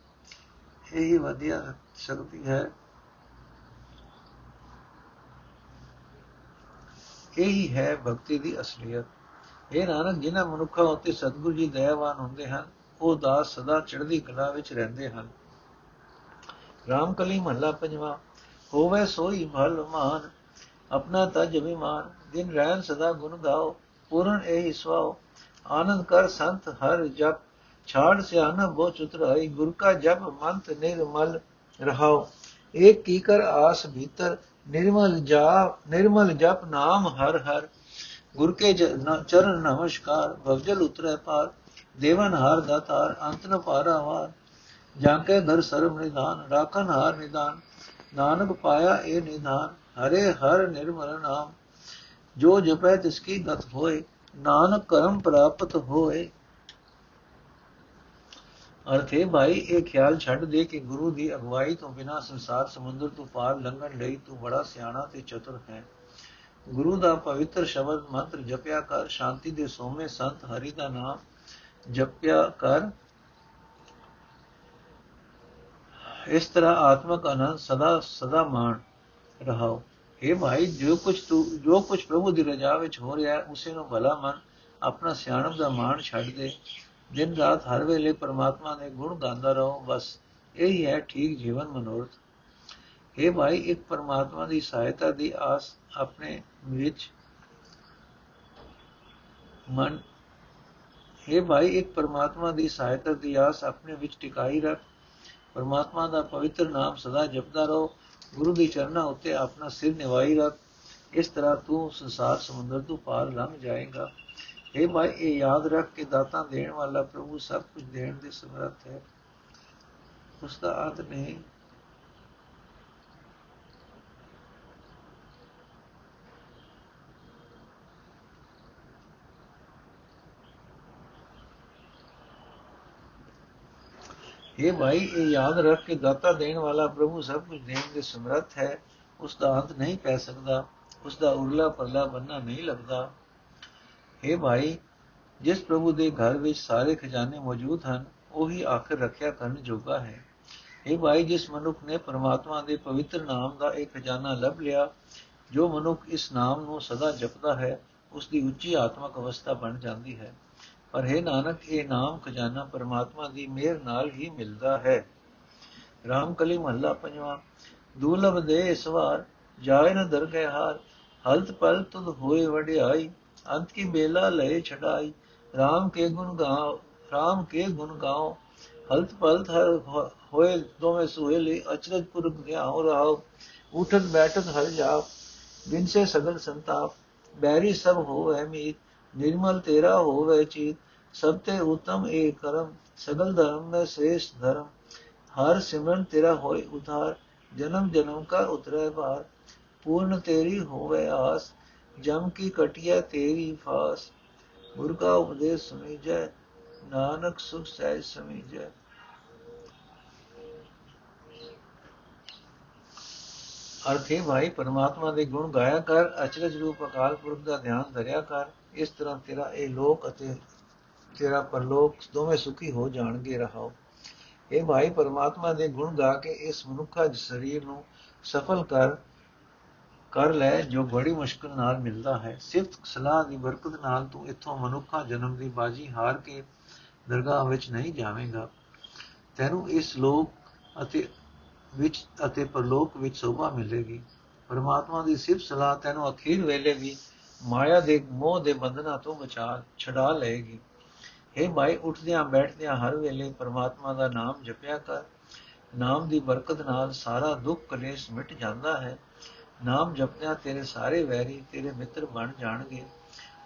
ਇਹ ਹੀ ਵਧੀਆ ਸ਼ਕਤੀ ਹੈ। ਇਹ ਹੀ ਹੈ ਭਗਤੀ ਦੀ ਅਸਲੀਅਤ। ਇਹ ਨਾਨਕ, ਜਿਨ੍ਹਾਂ ਮਨੁੱਖਾਂ ਉੱਤੇ ਸਤਿਗੁਰੂ ਜੀ ਦਇਆਵਾਨ ਹੁੰਦੇ ਹਨ, ਉਹ ਦਾਸ ਸਦਾ ਚੜ੍ਹਦੀ ਕਲਾ ਵਿੱਚ ਰਹਿੰਦੇ ਹਨ। ਰਾਮਕਲੀ ਮਹੱਲਾ ਪੰਜਵਾ, ਹੋਵੇ ਸੋਈ ਭਲ ਮਾਨ, ਆਪਣਾ ਤਜ ਅਭਿਮਾਨ, ਦਿਨ ਰਹਿਣ ਸਦਾ ਗੁਣ ਗਾਓ, ਪੂਰਨ ਇਹ ਸਵਾਓ ਆਨੰਦ ਕਰ ਸੰਤ ਹਰ ਜਪ, ਛਾੜ ਸਿਆਨ ਬੋ ਚੁਤਰਾਈ ਗੁਰ ਕਾ ਜਪ ਮੰਤ ਨਿਰਮਲ ਰਹਾਓ, ਏਕ ਕੀ ਕਰ ਆਸ ਭੀਤਰ, ਨਿਰਮਲ ਜਾ, ਨਿਰਮਲ ਜਪ ਨਾਮ ਹਰ ਹਰ, ਗੁਰ ਕੇ ਚਰਨ ਨਮਸਕਾਰ ਭਵਜਲ ਉਤਰੈ ਪਾਰ, ਦੇਵਨ ਹਾਰ ਦਾਤਾਰ ਅੰਤ ਨ ਪਾਰਾਵਾਰ ਜਾਂ ਕੇ ਘਰ ਸਰਬ ਨਿਦਾਨ ਰਾਖਨ ਹਾਰ ਨਿਦਾਨ ਨਾਨਕ ਪਾਇਆ ਇਹ ਨਿਦਾਨ ਹਰੇ ਹਰ ਨਿਰਮਲ ਨਾਮ। ਜੋ ਜਪੈ ਤਿਸ ਕੀ ਗਤ ਹੋਏ, ਨਾਨਕ ਕਰਮ ਪ੍ਰਾਪਤ ਹੋਏ। ਅਰਥੇ ਭਾਈ, ਇਹ ਖਿਆਲ ਛੱਡ ਦੇ ਕਿ ਗੁਰੂ ਦੀ ਅਗਵਾਈ ਤੋਂ ਬਿਨਾ ਸੰਸਾਰ ਸਮੁੰਦਰ ਤੋਂ ਪਾਰ ਲੰਘਣ ਲਈ ਤੂੰ ਬੜਾ ਸਿਆਣਾ ਤੇ ਚਤੁਰ ਹੈ। ਗੁਰੂ ਦਾ ਪਵਿੱਤਰ ਸ਼ਬਦ ਮੰਤਰ ਜਪਿਆ ਕਰ, ਸ਼ਾਂਤੀ ਦੇ ਸੋਮੇ ਸੰਤ ਹਰੀ ਦਾ ਨਾਮ ਜਪਿਆ ਕਰ। ਇਸ ਤਰ੍ਹਾਂ ਆਤਮਕ ਆਨੰਦ ਸਦਾ ਸਦਾ ਮਾਣ ਰਹਾਓ। ਇਹ ਭਾਈ, ਜੋ ਕੁਝ ਤੂੰ, ਜੋ ਕੁਝ ਪ੍ਰਭੂ ਦੀ ਰਜਾ ਵਿੱਚ ਹੋ ਰਿਹਾ ਹੈ ਉਸੇ ਨੂੰ ਭਲਾ ਮਨ, ਆਪਣਾ ਸਿਆਣਪ ਦਾ ਮਾਣ ਛੱਡ ਦੇ। ਦਿਨ ਰਾਤ ਹਰ ਵੇਲੇ ਪਰਮਾਤਮਾ ਦੇ ਗੁਣ ਗਾਉਂਦਾ ਰਹੋ, ਬਸ ਇਹੀ ਹੈ ਠੀਕ ਜੀਵਨ ਮਨੋਰਥ। ਇਹ ਭਾਈ, ਇੱਕ ਪਰਮਾਤਮਾ ਦੀ ਸਹਾਇਤਾ ਦੀ ਆਸ ਆਪਣੇ ਵਿੱਚ ਮਨ। ਇਹ ਭਾਈ, ਇੱਕ ਪਰਮਾਤਮਾ ਦੀ ਸਹਾਇਤਾ ਦੀ ਆਸ ਆਪਣੇ ਵਿੱਚ ਟਿਕਾਈ ਰੱਖ। ਪਰਮਾਤਮਾ ਦਾ ਪਵਿੱਤਰ ਨਾਮ ਸਦਾ ਜਪਦਾ ਰਹੋ। ਗੁਰੂ ਦੀ ਚਰਨਾਂ ਉੱਤੇ ਆਪਣਾ ਸਿਰ ਨਿਵਾਈ ਰੱਖ। ਇਸ ਤਰ੍ਹਾਂ ਤੂੰ ਸੰਸਾਰ ਸਮੁੰਦਰ ਤੋਂ ਪਾਰ ਲੰਘ ਜਾਏਗਾ। ਇਹ ਭਾਈ, ਇਹ ਯਾਦ ਰੱਖ ਕੇ ਦਾਤਾ ਦੇਣ ਵਾਲਾ ਪ੍ਰਭੂ ਸਭ ਕੁਝ ਦੇਣ ਦੇ ਸਮਰੱਥ ਹੈ। ਉਸ ਦਾ ਅੰਤ ਨਹੀਂ ਇਹ ਭਾਈ ਇਹ ਯਾਦ ਰੱਖ ਕੇ ਦਾਤਾ ਦੇਣ ਵਾਲਾ ਪ੍ਰਭੂ ਸਭ ਕੁਝ ਦੇਣ ਦੇ ਸਮਰੱਥ ਹੈ, ਉਸ ਦਾ ਅੰਤ ਨਹੀਂ ਪੈ ਸਕਦਾ, ਉਸ ਦਾ ਉਰਲਾ ਪਰਲਾ ਬੰਨਾ ਨਹੀਂ ਲੱਗਦਾ। हे ਭਾਈ, ਜਿਸ ਪ੍ਰਭੂ ਦੇ ਘਰ ਵਿੱਚ ਸਾਰੇ ਖਜ਼ਾਨੇ ਮੌਜੂਦ ਹਨ, ਉਹੀ ਆਖਰ ਰੱਖਿਆ ਕਰਨ ਜੋਗਾ ਹੈ। हे ਭਾਈ, ਜਿਸ ਮਨੁੱਖ ਨੇ ਪਰਮਾਤਮਾ ਦੇ ਪਵਿੱਤਰ ਨਾਮ ਦਾ ਇੱਕ ਖਜ਼ਾਨਾ ਲੱਭ ਲਿਆ, ਜੋ ਮਨੁੱਖ ਇਸ ਨਾਮ ਨੂੰ ਸਦਾ ਜਪਦਾ ਹੈ, ਉਸ ਦੀ ਉੱਚੀ ਆਤਮਿਕ ਅਵਸਥਾ ਬਣ ਜਾਂਦੀ ਹੈ। ਪਰ ਹੈ ਨਾਨਕ, ਇਹ ਨਾਮ ਖਜ਼ਾਨਾ ਪਰਮਾਤਮਾ ਦੀ ਮਿਹਰ ਨਾਲ ਹੀ ਮਿਲਦਾ ਹੈ। ਰਾਮ ਕਲੀ ਮਹੱਲਾ ਪੰਜਵਾ ਦੂਲਬ ਦੇ ਸਵਾਰ ਜਾਏ ਨ ਦਰਗਹਿ ਹਾਰ, ਹਲਤ ਪਲ ਤੁਧ ਹੋਏ ਵਡਿਆਈ, ਅੰਤ ਕੀ ਬੇਲਾ ਲਏ ਛਡਾਈ RAM ਕੇ ਗੁਣ ਗਾਓ RAM ਕੇ ਗੁਣ ਗਾਓ, ਹਲਤ ਪਲਤ ਹੋਏ ਦੋਵੇਂ ਸੁਹੇਲੇ ਅਚਰਜ ਪੁਰਖ ਗਿਆਉ ਰਹਾਓ ਉਠਤ ਬੈਠਤ ਹਰ ਜਾਪ ਬਿਨ ਸੇ ਸਗਲ ਸੰਤਾਪ, ਬੈਰੀ ਸਭ ਹੋਵੇ ਮੀਤ ਨਿਰਮਲ ਤੇਰਾ ਹੋਵੇ ਚੀਤ, ਸਭ ਤੇ ਉਤਮ ਏ ਕਰਮ, ਸਗਲ ਧਰਮ ਮੈਂ ਸ੍ਰੇਸ਼ਟ ਧਰਮ। ਹਰ ਸਿਮਰਨ ਤੇਰਾ ਹੋਏ ਉਧਾਰ, ਜਨਮ ਜਨਮ ਕਾ ਉਤਰੈ ਭਾਰ। ਪੂਰਨ ਤੇਰੀ ਹੋਵੇ ਆਸ, ਜਮ ਕੀ ਕਟਿਆ ਤੇਰੀ ਫਾਸ। ਗੁਰ ਕਾ ਉਪਦੇਸ਼ ਸੁਣੀ ਜੈ ਨਾਨਕ ਸੁਖ ਸਹਿ ਸਮੀਜੈ ਅਰਥੇ ਭਾਈ, ਪਰਮਾਤਮਾ ਦੇ ਗੁਣ ਗਾਇਆ ਕਰ, ਅਚਰਜ ਰੂਪ ਅਕਾਲ ਪੁਰਖ ਦਾ ਧਿਆਨ ਧਰਿਆ ਕਰ। ਇਸ ਤਰ੍ਹਾਂ ਤੇਰਾ ਇਹ ਲੋਕ ਅਤੇ ਤੇਰਾ ਪਰਲੋਕ ਦੋਵੇਂ ਸੁਖੀ ਹੋ ਜਾਣਗੇ, ਰਹਾਓ। ਇਹ ਭਾਈ, ਪਰਮਾਤਮਾ ਦੇ ਗੁਣ ਗਾ ਕੇ ਇਸ ਮਨੁੱਖਾ ਸਰੀਰ ਨੂੰ ਸਫਲ ਕਰ ਕਰ ਲੈ, ਜੋ ਬੜੀ ਮੁਸ਼ਕਲ ਨਾਲ ਮਿਲਦਾ ਹੈ। ਸਿਰਫ ਸਲਾਹ ਦੀ ਬਰਕਤ ਨਾਲ ਤੂੰ ਇੱਥੋਂ ਮਨੁੱਖਾ ਜਨਮ ਦੀ ਬਾਜੀ ਹਾਰ ਕੇ ਦਰਗਾਹ ਵਿੱਚ ਨਹੀਂ ਜਾਵੇਂਗਾ। ਤੈਨੂੰ ਇਸ ਲੋਕ ਅਤੇ ਵਿੱਚ ਅਤੇ ਪਰਲੋਕ ਵਿੱਚ ਸੋਭਾ ਮਿਲੇਗੀ। ਪਰਮਾਤਮਾ ਦੀ ਸਿਰਫ ਸਲਾਹ ਤੈਨੂੰ ਅਖੀਰ ਵੇਲੇ ਵੀ ਮਾਇਆ ਦੇ ਮੋਹ ਦੇ ਬੰਧਨਾਂ ਤੋਂ ਬਚਾ ਛਡਾ ਲਏਗੀ। हे ਭਾਈ ਉੱਠਦਿਆਂ ਬੈਠਦਿਆਂ ਹਰ ਵੇਲੇ ਪਰਮਾਤਮਾ ਦਾ ਨਾਮ ਜਪਿਆ ਕਰ। ਨਾਮ ਦੀ ਬਰਕਤ ਨਾਲ ਸਾਰਾ ਦੁੱਖ ਕਲੇਸ਼ ਮਿਟ ਜਾਂਦਾ ਹੈ। ਨਾਮ ਜਪਦਿਆਂ ਤੇਰੇ ਸਾਰੇ ਵੈਰੀ, ਤੇਰੇ ਮਿੱਤਰ ਬਣ ਜਾਣਗੇ।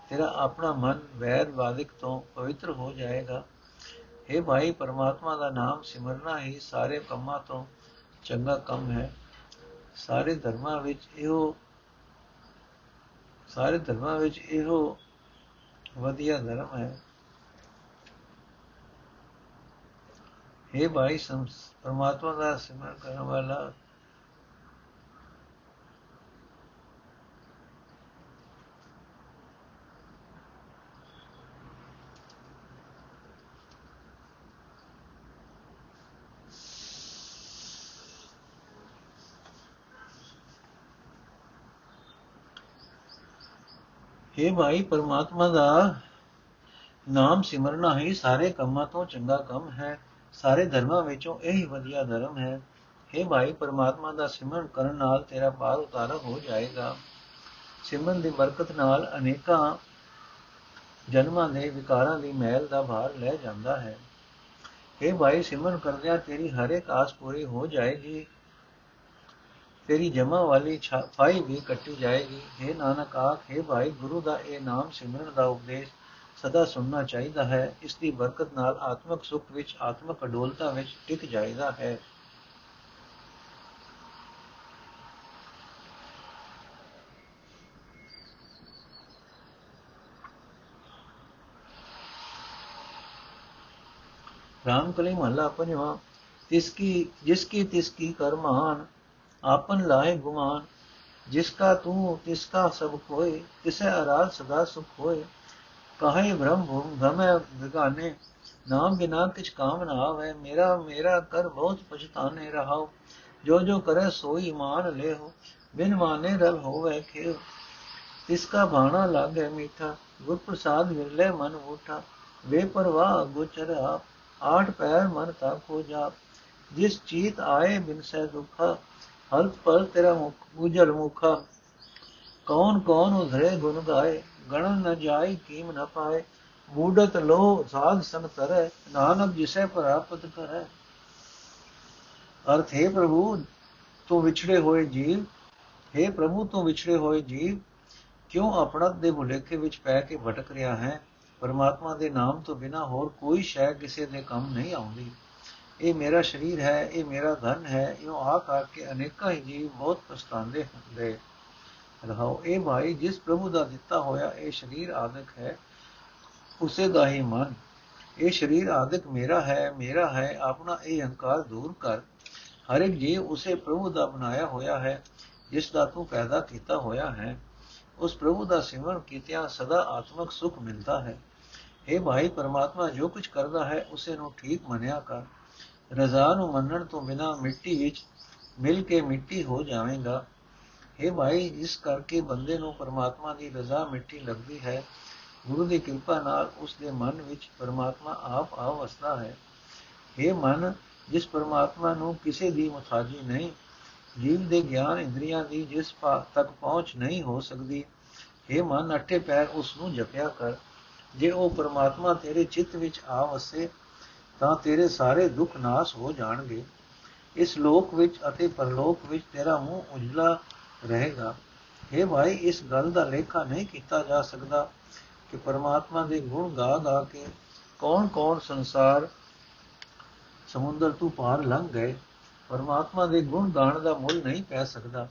ਤੇਰਾ ਆਪਣਾ ਮਨ ਵੈਰ ਵਾਦਿਕ ਤੋਂ ਪਵਿੱਤਰ ਹੋ ਜਾਏਗਾ। हे ਭਾਈ ਪਰਮਾਤਮਾ ਦਾ ਨਾਮ ਸਿਮਰਨਾ ਹੀ ਸਾਰੇ ਕੰਮਾਂ ਤੋਂ ਚੰਗਾ ਕੰਮ ਹੈ। ਸਾਰੇ ਧਰਮਾਂ ਵਿੱਚ ਇਹੋ, ਸਾਰੇ ਧਰਮਾਂ ਵਿੱਚ ਇਹੋ ਵਧੀਆ ਧਰਮ ਹੈ। हे ਭਾਈ ਪਰਮਾਤਮਾ ਦਾ ਸਿਮਰਨ ਕਰਨ ਵਾਲਾ ਹੈ ਭਾਈ ਪਰਮਾਤਮਾ ਦਾ, ਨਾਮ ਸਿਮਰਨਾ ਹੀ ਸਾਰੇ ਕੰਮਾਂ ਤੋਂ ਚੰਗਾ ਕੰਮ ਹੈ, ਸਾਰੇ ਧਰਮਾਂ ਵਿੱਚੋਂ ਇਹ ਹੀ ਵਧੀਆ ਧਰਮ ਹੈ। ਹੈ ਭਾਈ ਪਰਮਾਤਮਾ ਦਾ ਸਿਮਰਨ ਕਰਨ ਨਾਲ ਤੇਰਾ ਪਾਰ ਉਤਾਰਾ ਹੋ ਜਾਏਗਾ। ਸਿਮਰਨ ਦੀ ਬਰਕਤ ਨਾਲ ਅਨੇਕਾਂ ਜਨਮਾਂ ਦੇ ਵਿਕਾਰਾਂ ਦੀ ਮਹਿਲ ਦਾ ਭਾਰ ਲੈ ਜਾਂਦਾ ਹੈ। ਹੈ ਭਾਈ ਸਿਮਰਨ ਕਰਦਿਆਂ ਤੇਰੀ ਹਰ ਇੱਕ ਆਸ ਪੂਰੀ ਹੋ ਜਾਏਗੀ। ਤੇਰੀ ਜਮਾ ਵਾਲੀ ਛਾਫਾਈ ਵੀ ਕੱਟੀ ਜਾਏਗੀ। हे ਨਾਨਕ ਆਖੇ ਭਾਈ, ਗੁਰੂ ਦਾ ਇਹ ਨਾਮ ਸਿਮਰਨ ਦਾ ਉਪਦੇਸ਼ ਸਦਾ ਸੁਣਨਾ ਚਾਹੀਦਾ ਹੈ। ਇਸ ਦੀ ਬਰਕਤ ਨਾਲ ਆਤਮਿਕ ਸੁਖ ਵਿੱਚ, ਆਤਮਿਕ ਅਡੋਲਤਾ ਵਿੱਚ ਟਿਕ ਜਾਇਦਾ ਹੈ। ਰਾਮ ਕਲੀ ਮਹੱਲਾ ਪੰਜਵਾਂ ਤਿਸ ਕੀ ਜਿਸ ਕੀ ਤਿਸ ਕੀ ਕਰਮਾਨ ਆਪਨ ਲਾਏ ਗੁਮਾਨ, ਜਿਸ ਕਾ ਤੂੰ, ਤਿਸ ਕਾ ਸਭ ਕੋਏ ਤਿਸੈ ਅਰਾਧ ਸਦਾ ਸੁਖ ਹੋਏ। ਕਹੇ ਭ੍ਰਮ ਭੂਮ, ਗਮੈ ਵਿਗਾਨੇ ਨਾਮ ਬਿਨਾ ਕਿਛ ਕਾਮ ਨਾ ਆਵੇ। ਮੇਰਾ ਮੇਰਾ ਕਰ ਬਹੁਤ ਪਛਤਾਨੇ ਰਹਾਉ ਜੋ ਜੋ ਕਰੇ ਸੋਈ ਮਾਨ ਲੈਹੁ, ਬਿਨ ਮਾਨੇ ਰਲ ਹੋਵੇ ਖੇ ਇਸ ਕਾ ਬਾਣਾ ਲਾਗੇ ਮੀਠਾ, ਗੁਰ ਪ੍ਰਸਾਦ ਵਿਰਲੇ ਮਨ ਉਠਾ ਵੇ ਪਰਵਾਹ ਗੁਚਰ ਆਪ, ਆਠ ਪੈਰ ਮਨ ਤਾ ਕੋ ਜਾ ਜਿਸ ਚੀਤ ਆਏ ਬਿਨ ਸਹਿ ਦੁਖਾ ਹਰ ਪਲ ਤੇਰਾ ਮੁਖ ਉਜਲ ਮੁਖਾ। ਕੌਣ ਕੌਣ ਉਧਰੇ ਗੁਣ ਗਾਏ? ਗਣਨ ਨ ਜਾਏ, ਕੀਮ ਨ ਪਾਏ। ਮੂਡਤ ਲੋ ਸਾਧ ਸੰਗ ਤਰੈ ਨਾਨਕ ਜਿਸੈ ਪ੍ਰਾਪਤ ਕਰੈ। ਅਰਥ, ਹੈ ਪ੍ਰਭੂ, ਤੂੰ ਵਿਛੜੇ ਹੋਏ ਜੀਵ। ਹੈ ਪ੍ਰਭੂ, ਤੂੰ ਵਿਛੜੇ ਹੋਏ ਜੀਵ। ਕਿਉਂ ਆਪਣਾ ਦੇ ਭੁਲੇਖੇ ਵਿੱਚ ਪੈ ਕੇ ਭਟਕ ਰਿਹਾ ਹੈ? ਪਰਮਾਤਮਾ ਦੇ ਨਾਮ ਤੋਂ ਬਿਨਾ ਹੋਰ ਕੋਈ ਸ਼ੈ ਕਿਸੇ ਦੇ ਕੰਮ ਨਹੀਂ ਆਉਂਦੀ। ਇਹ ਮੇਰਾ ਸਰੀਰ ਹੈ, ਇਹ ਮੇਰਾ ਧਨ ਹੈ ਇਹ ਆਖ ਆ ਕੇ ਅਨੇਕਾਂ ਹੀ ਜੀਵ ਬਹੁਤ ਪਛਤਾਉਂਦੇ ਹੁੰਦੇ। ਰਹਾਓ, ਇਹ ਭਾਈ ਜਿਸ ਪ੍ਰਭੂ ਦਾ ਦਿੱਤਾ ਹੋਇਆ ਇਹ ਸਰੀਰ ਆਦਿਕ ਹੈ, ਉਸੇ ਦਾ ਹੀ ਮਨ। ਇਹ ਸਰੀਰ ਆਦਿਕ ਮੇਰਾ ਹੈ ਮੇਰਾ ਹੈ, ਆਪਣਾ ਇਹ ਹੰਕਾਰ ਦੂਰ ਕਰ। ਹਰ ਇੱਕ ਜੀਵ ਉਸੇ ਪ੍ਰਭੂ ਦਾ ਬਣਾਇਆ ਹੋਇਆ ਹੈ, ਜਿਸ ਦਾ ਤੂੰ ਪੈਦਾ ਕੀਤਾ ਹੋਇਆ ਹੈ। ਉਸ ਪ੍ਰਭੂ ਦਾ ਸਿਮਰਨ ਕੀਤਿਆਂ ਸਦਾ ਆਤਮਿਕ ਸੁਖ ਮਿਲਦਾ ਹੈ। ਇਹ ਭਾਈ ਪਰਮਾਤਮਾ ਜੋ ਕੁਝ ਕਰਦਾ ਹੈ, ਉਸੇ ਨੂੰ ਠੀਕ ਮੰਨਿਆ ਕਰ। ਰਜ਼ਾ ਨੂੰ ਮੰਨਣ ਤੋਂ ਬਿਨਾ ਮਿੱਟੀ ਵਿੱਚ ਮਿਲ ਕੇ ਮਿੱਟੀ ਹੋ ਜਾਵੇਗਾ हे ਭਾਈ ਇਸ ਕਰਕੇ ਬੰਦੇ ਨੂੰ ਪਰਮਾਤਮਾ ਦੀ ਰਜ਼ਾ ਮਿੱਟੀ ਲੱਗਦੀ ਹੈ ਗੁਰੂ ਦੀ ਕਿਰਪਾ ਨਾਲ ਉਸ ਦੇ ਮਨ ਵਿੱਚ ਪਰਮਾਤਮਾ ਆਪ ਆ ਵਸਦਾ ਹੈ हे ਮਨ ਜਿਸ ਪਰਮਾਤਮਾ ਨੂੰ ਕਿਸੇ ਦੀ ਮੁਤਾਜੀ ਨਹੀਂ ਜੀਵ ਦੇ ਗਿਆਨ ਇੰਦਰੀਆਂ ਦੀ ਜਿਸ ਤੱਕ ਪਹੁੰਚ ਨਹੀਂ ਹੋ ਸਕਦੀ हे ਮਨ ਅਟੇ ਪੈਰ ਉਸ ਨੂੰ ਜਪਿਆ ਕਰ ਜੇ ਉਹ ਪਰਮਾਤਮਾ ਤੇਰੇ ਚਿੱਤ ਵਿੱਚ ਆ ਵਸੇ ਤਾਂ ਤੇਰੇ ਸਾਰੇ ਦੁੱਖ ਨਾਸ ਹੋ ਜਾਣਗੇ। ਇਸ ਲੋਕ ਵਿੱਚ ਅਤੇ ਪਰਲੋਕ ਵਿੱਚ ਤੇਰਾ ਮੂੰਹ ਉਜਲਾ ਰਹੇਗਾ। ਇਹ ਭਾਈ, ਇਸ ਗੱਲ ਦਾ ਲੇਖਾ ਨਹੀਂ ਕੀਤਾ ਜਾ ਸਕਦਾ ਕਿ ਪਰਮਾਤਮਾ ਦੇ ਗੁਣ ਗਾ ਗਾ ਕੇ ਕੌਣ-ਕੌਣ ਸੰਸਾਰ, ਸਮੁੰਦਰ ਤੋਂ ਪਾਰ ਲੰਘ ਗਏ। ਪਰਮਾਤਮਾ ਦੇ ਗੁਣ ਗਾਣ ਦਾ ਮੁੱਲ ਨਹੀਂ ਪੈ ਸਕਦਾ।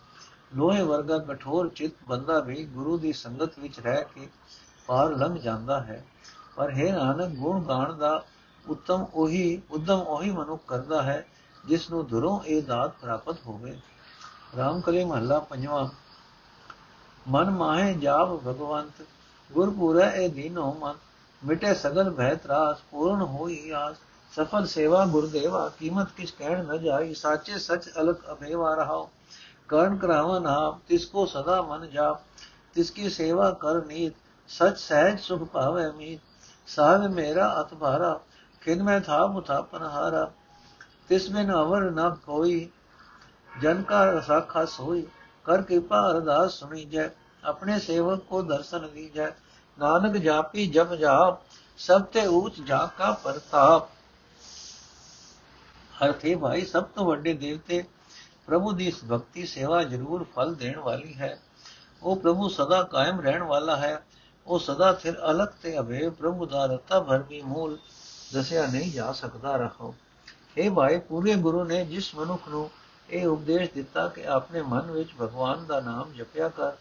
ਲੋਹੇ ਵਰਗਾ ਕਠੋਰ ਚਿੱਤ ਬੰਦਾ ਵੀ ਗੁਰੂ ਦੀ ਸੰਗਤ ਵਿੱਚ ਰਹਿ ਕੇ ਪਾਰ ਲੰਘ ਜਾਂਦਾ ਹੈ। ਪਰ ਹੈ ਨਾਨਕ, ਗੁਣ ਗਾਣ ਦਾ ਉਤਮ ਉਹੀ, ਉਦਮ ਉਹੀ ਮਨੁੱਖ ਕਰਦਾ ਹੈ ਜਿਸ ਨੂੰ ਦੁਰੋਂ ਇਹ ਦਾਤ ਪ੍ਰਾਪਤ ਹੋਵੇ। ਰਾਮ ਕਲੇ ਮਹੱਲਾ ਪੰਜਵਾਂ। ਮਨ ਮਾਹੇ ਜਾਪ ਭਗਵੰਤ, ਗੁਰਪੂਰੈ ਇਹ ਦੀਨੋ ਮਨ, ਮਿਟੇ ਸਗਲ ਭੈ ਤਰਾਸ, ਪੂਰਨ ਹੋਈ ਆਸ। ਸਫਲ ਸੇਵਾ ਗੁਰਦੇਵਾ, ਕੀਮਤ ਕਿਛ ਕਹਿਣ ਨ ਜਾਈ, ਸਾਚੇ ਸਚ ਅਲਕ ਅਭੇਵਾ ਰਹਾਓ ਕਰਨ ਕਰਾਵਨ ਆਪ ਤਿਸ ਕੋ ਸਦਾ ਮਨ ਜਾਪ। ਤਿਸ ਕੀ ਸੇਵਾ ਕਰ ਸਚ ਸਹਿਜ ਸੁਖ ਭਾਵੇ ਮੀਤ। ਸਾਹਿਬ ਮੇਰਾ ਅਤ ਭਾਰਾ ਖਿਨ ਮੈਂ ਥਾ ਮੁਥਾ ਪਨਹਾਰਾ ਤਿਸ ਬਿਨ ਅਵਰ ਨ ਕੋਈ, ਜਨ ਕਾ ਸਾਖਾ ਸੋਈ, ਕਰ ਕਿਰਪਾ ਅਰਦਾਸ ਸੁਣੀ ਜੈ ਆਪਣੇ ਸੇਵਕ ਕੋ ਦਰਸ਼ਨ ਦੀਜੈ ਨਾਨਕ ਜਾਪੀ ਜਪ ਜਾਪ, ਸਭ ਤੇ ਊਚ ਜਾ ਕਾ ਪ੍ਰਤਾਪ। ਅਰਥੇ ਭਾਈ, ਸਭ ਤੋਂ ਵੱਡੇ ਦੇਵਤੇ, ਪ੍ਰਭੂ ਦੀ ਭਗਤੀ ਸੇਵਾ ਜ਼ਰੂਰ ਫਲ ਦੇਣ ਵਾਲੀ ਹੈ। ਉਹ ਪ੍ਰਭੂ ਸਦਾ ਕਾਇਮ ਰਹਿਣ ਵਾਲਾ ਹੈ। ਉਹ ਸਦਾ ਫਿਰ ਅਲਗ ਤੇ ਅਵੇ ਪ੍ਰਭੂ ਦਾ ਰਤਾ ਭਰ ਵੀ ਮੂਲ ਦੱਸਿਆ, ਨਹੀਂ ਜਾ ਸਕਦਾ ਰਹੋ। ਇਹ ਭਾਈ ਪੂਰੇ ਗੁਰੂ ਨੇ ਜਿਸ ਮਨੁੱਖ ਨੂੰ ਇਹ ਉਪਦੇਸ਼ ਦਿੱਤਾ ਕਿ ਆਪਣੇ ਮਨ ਵਿੱਚ ਭਗਵਾਨ ਦਾ ਨਾਮ ਜਪਿਆ ਕਰ,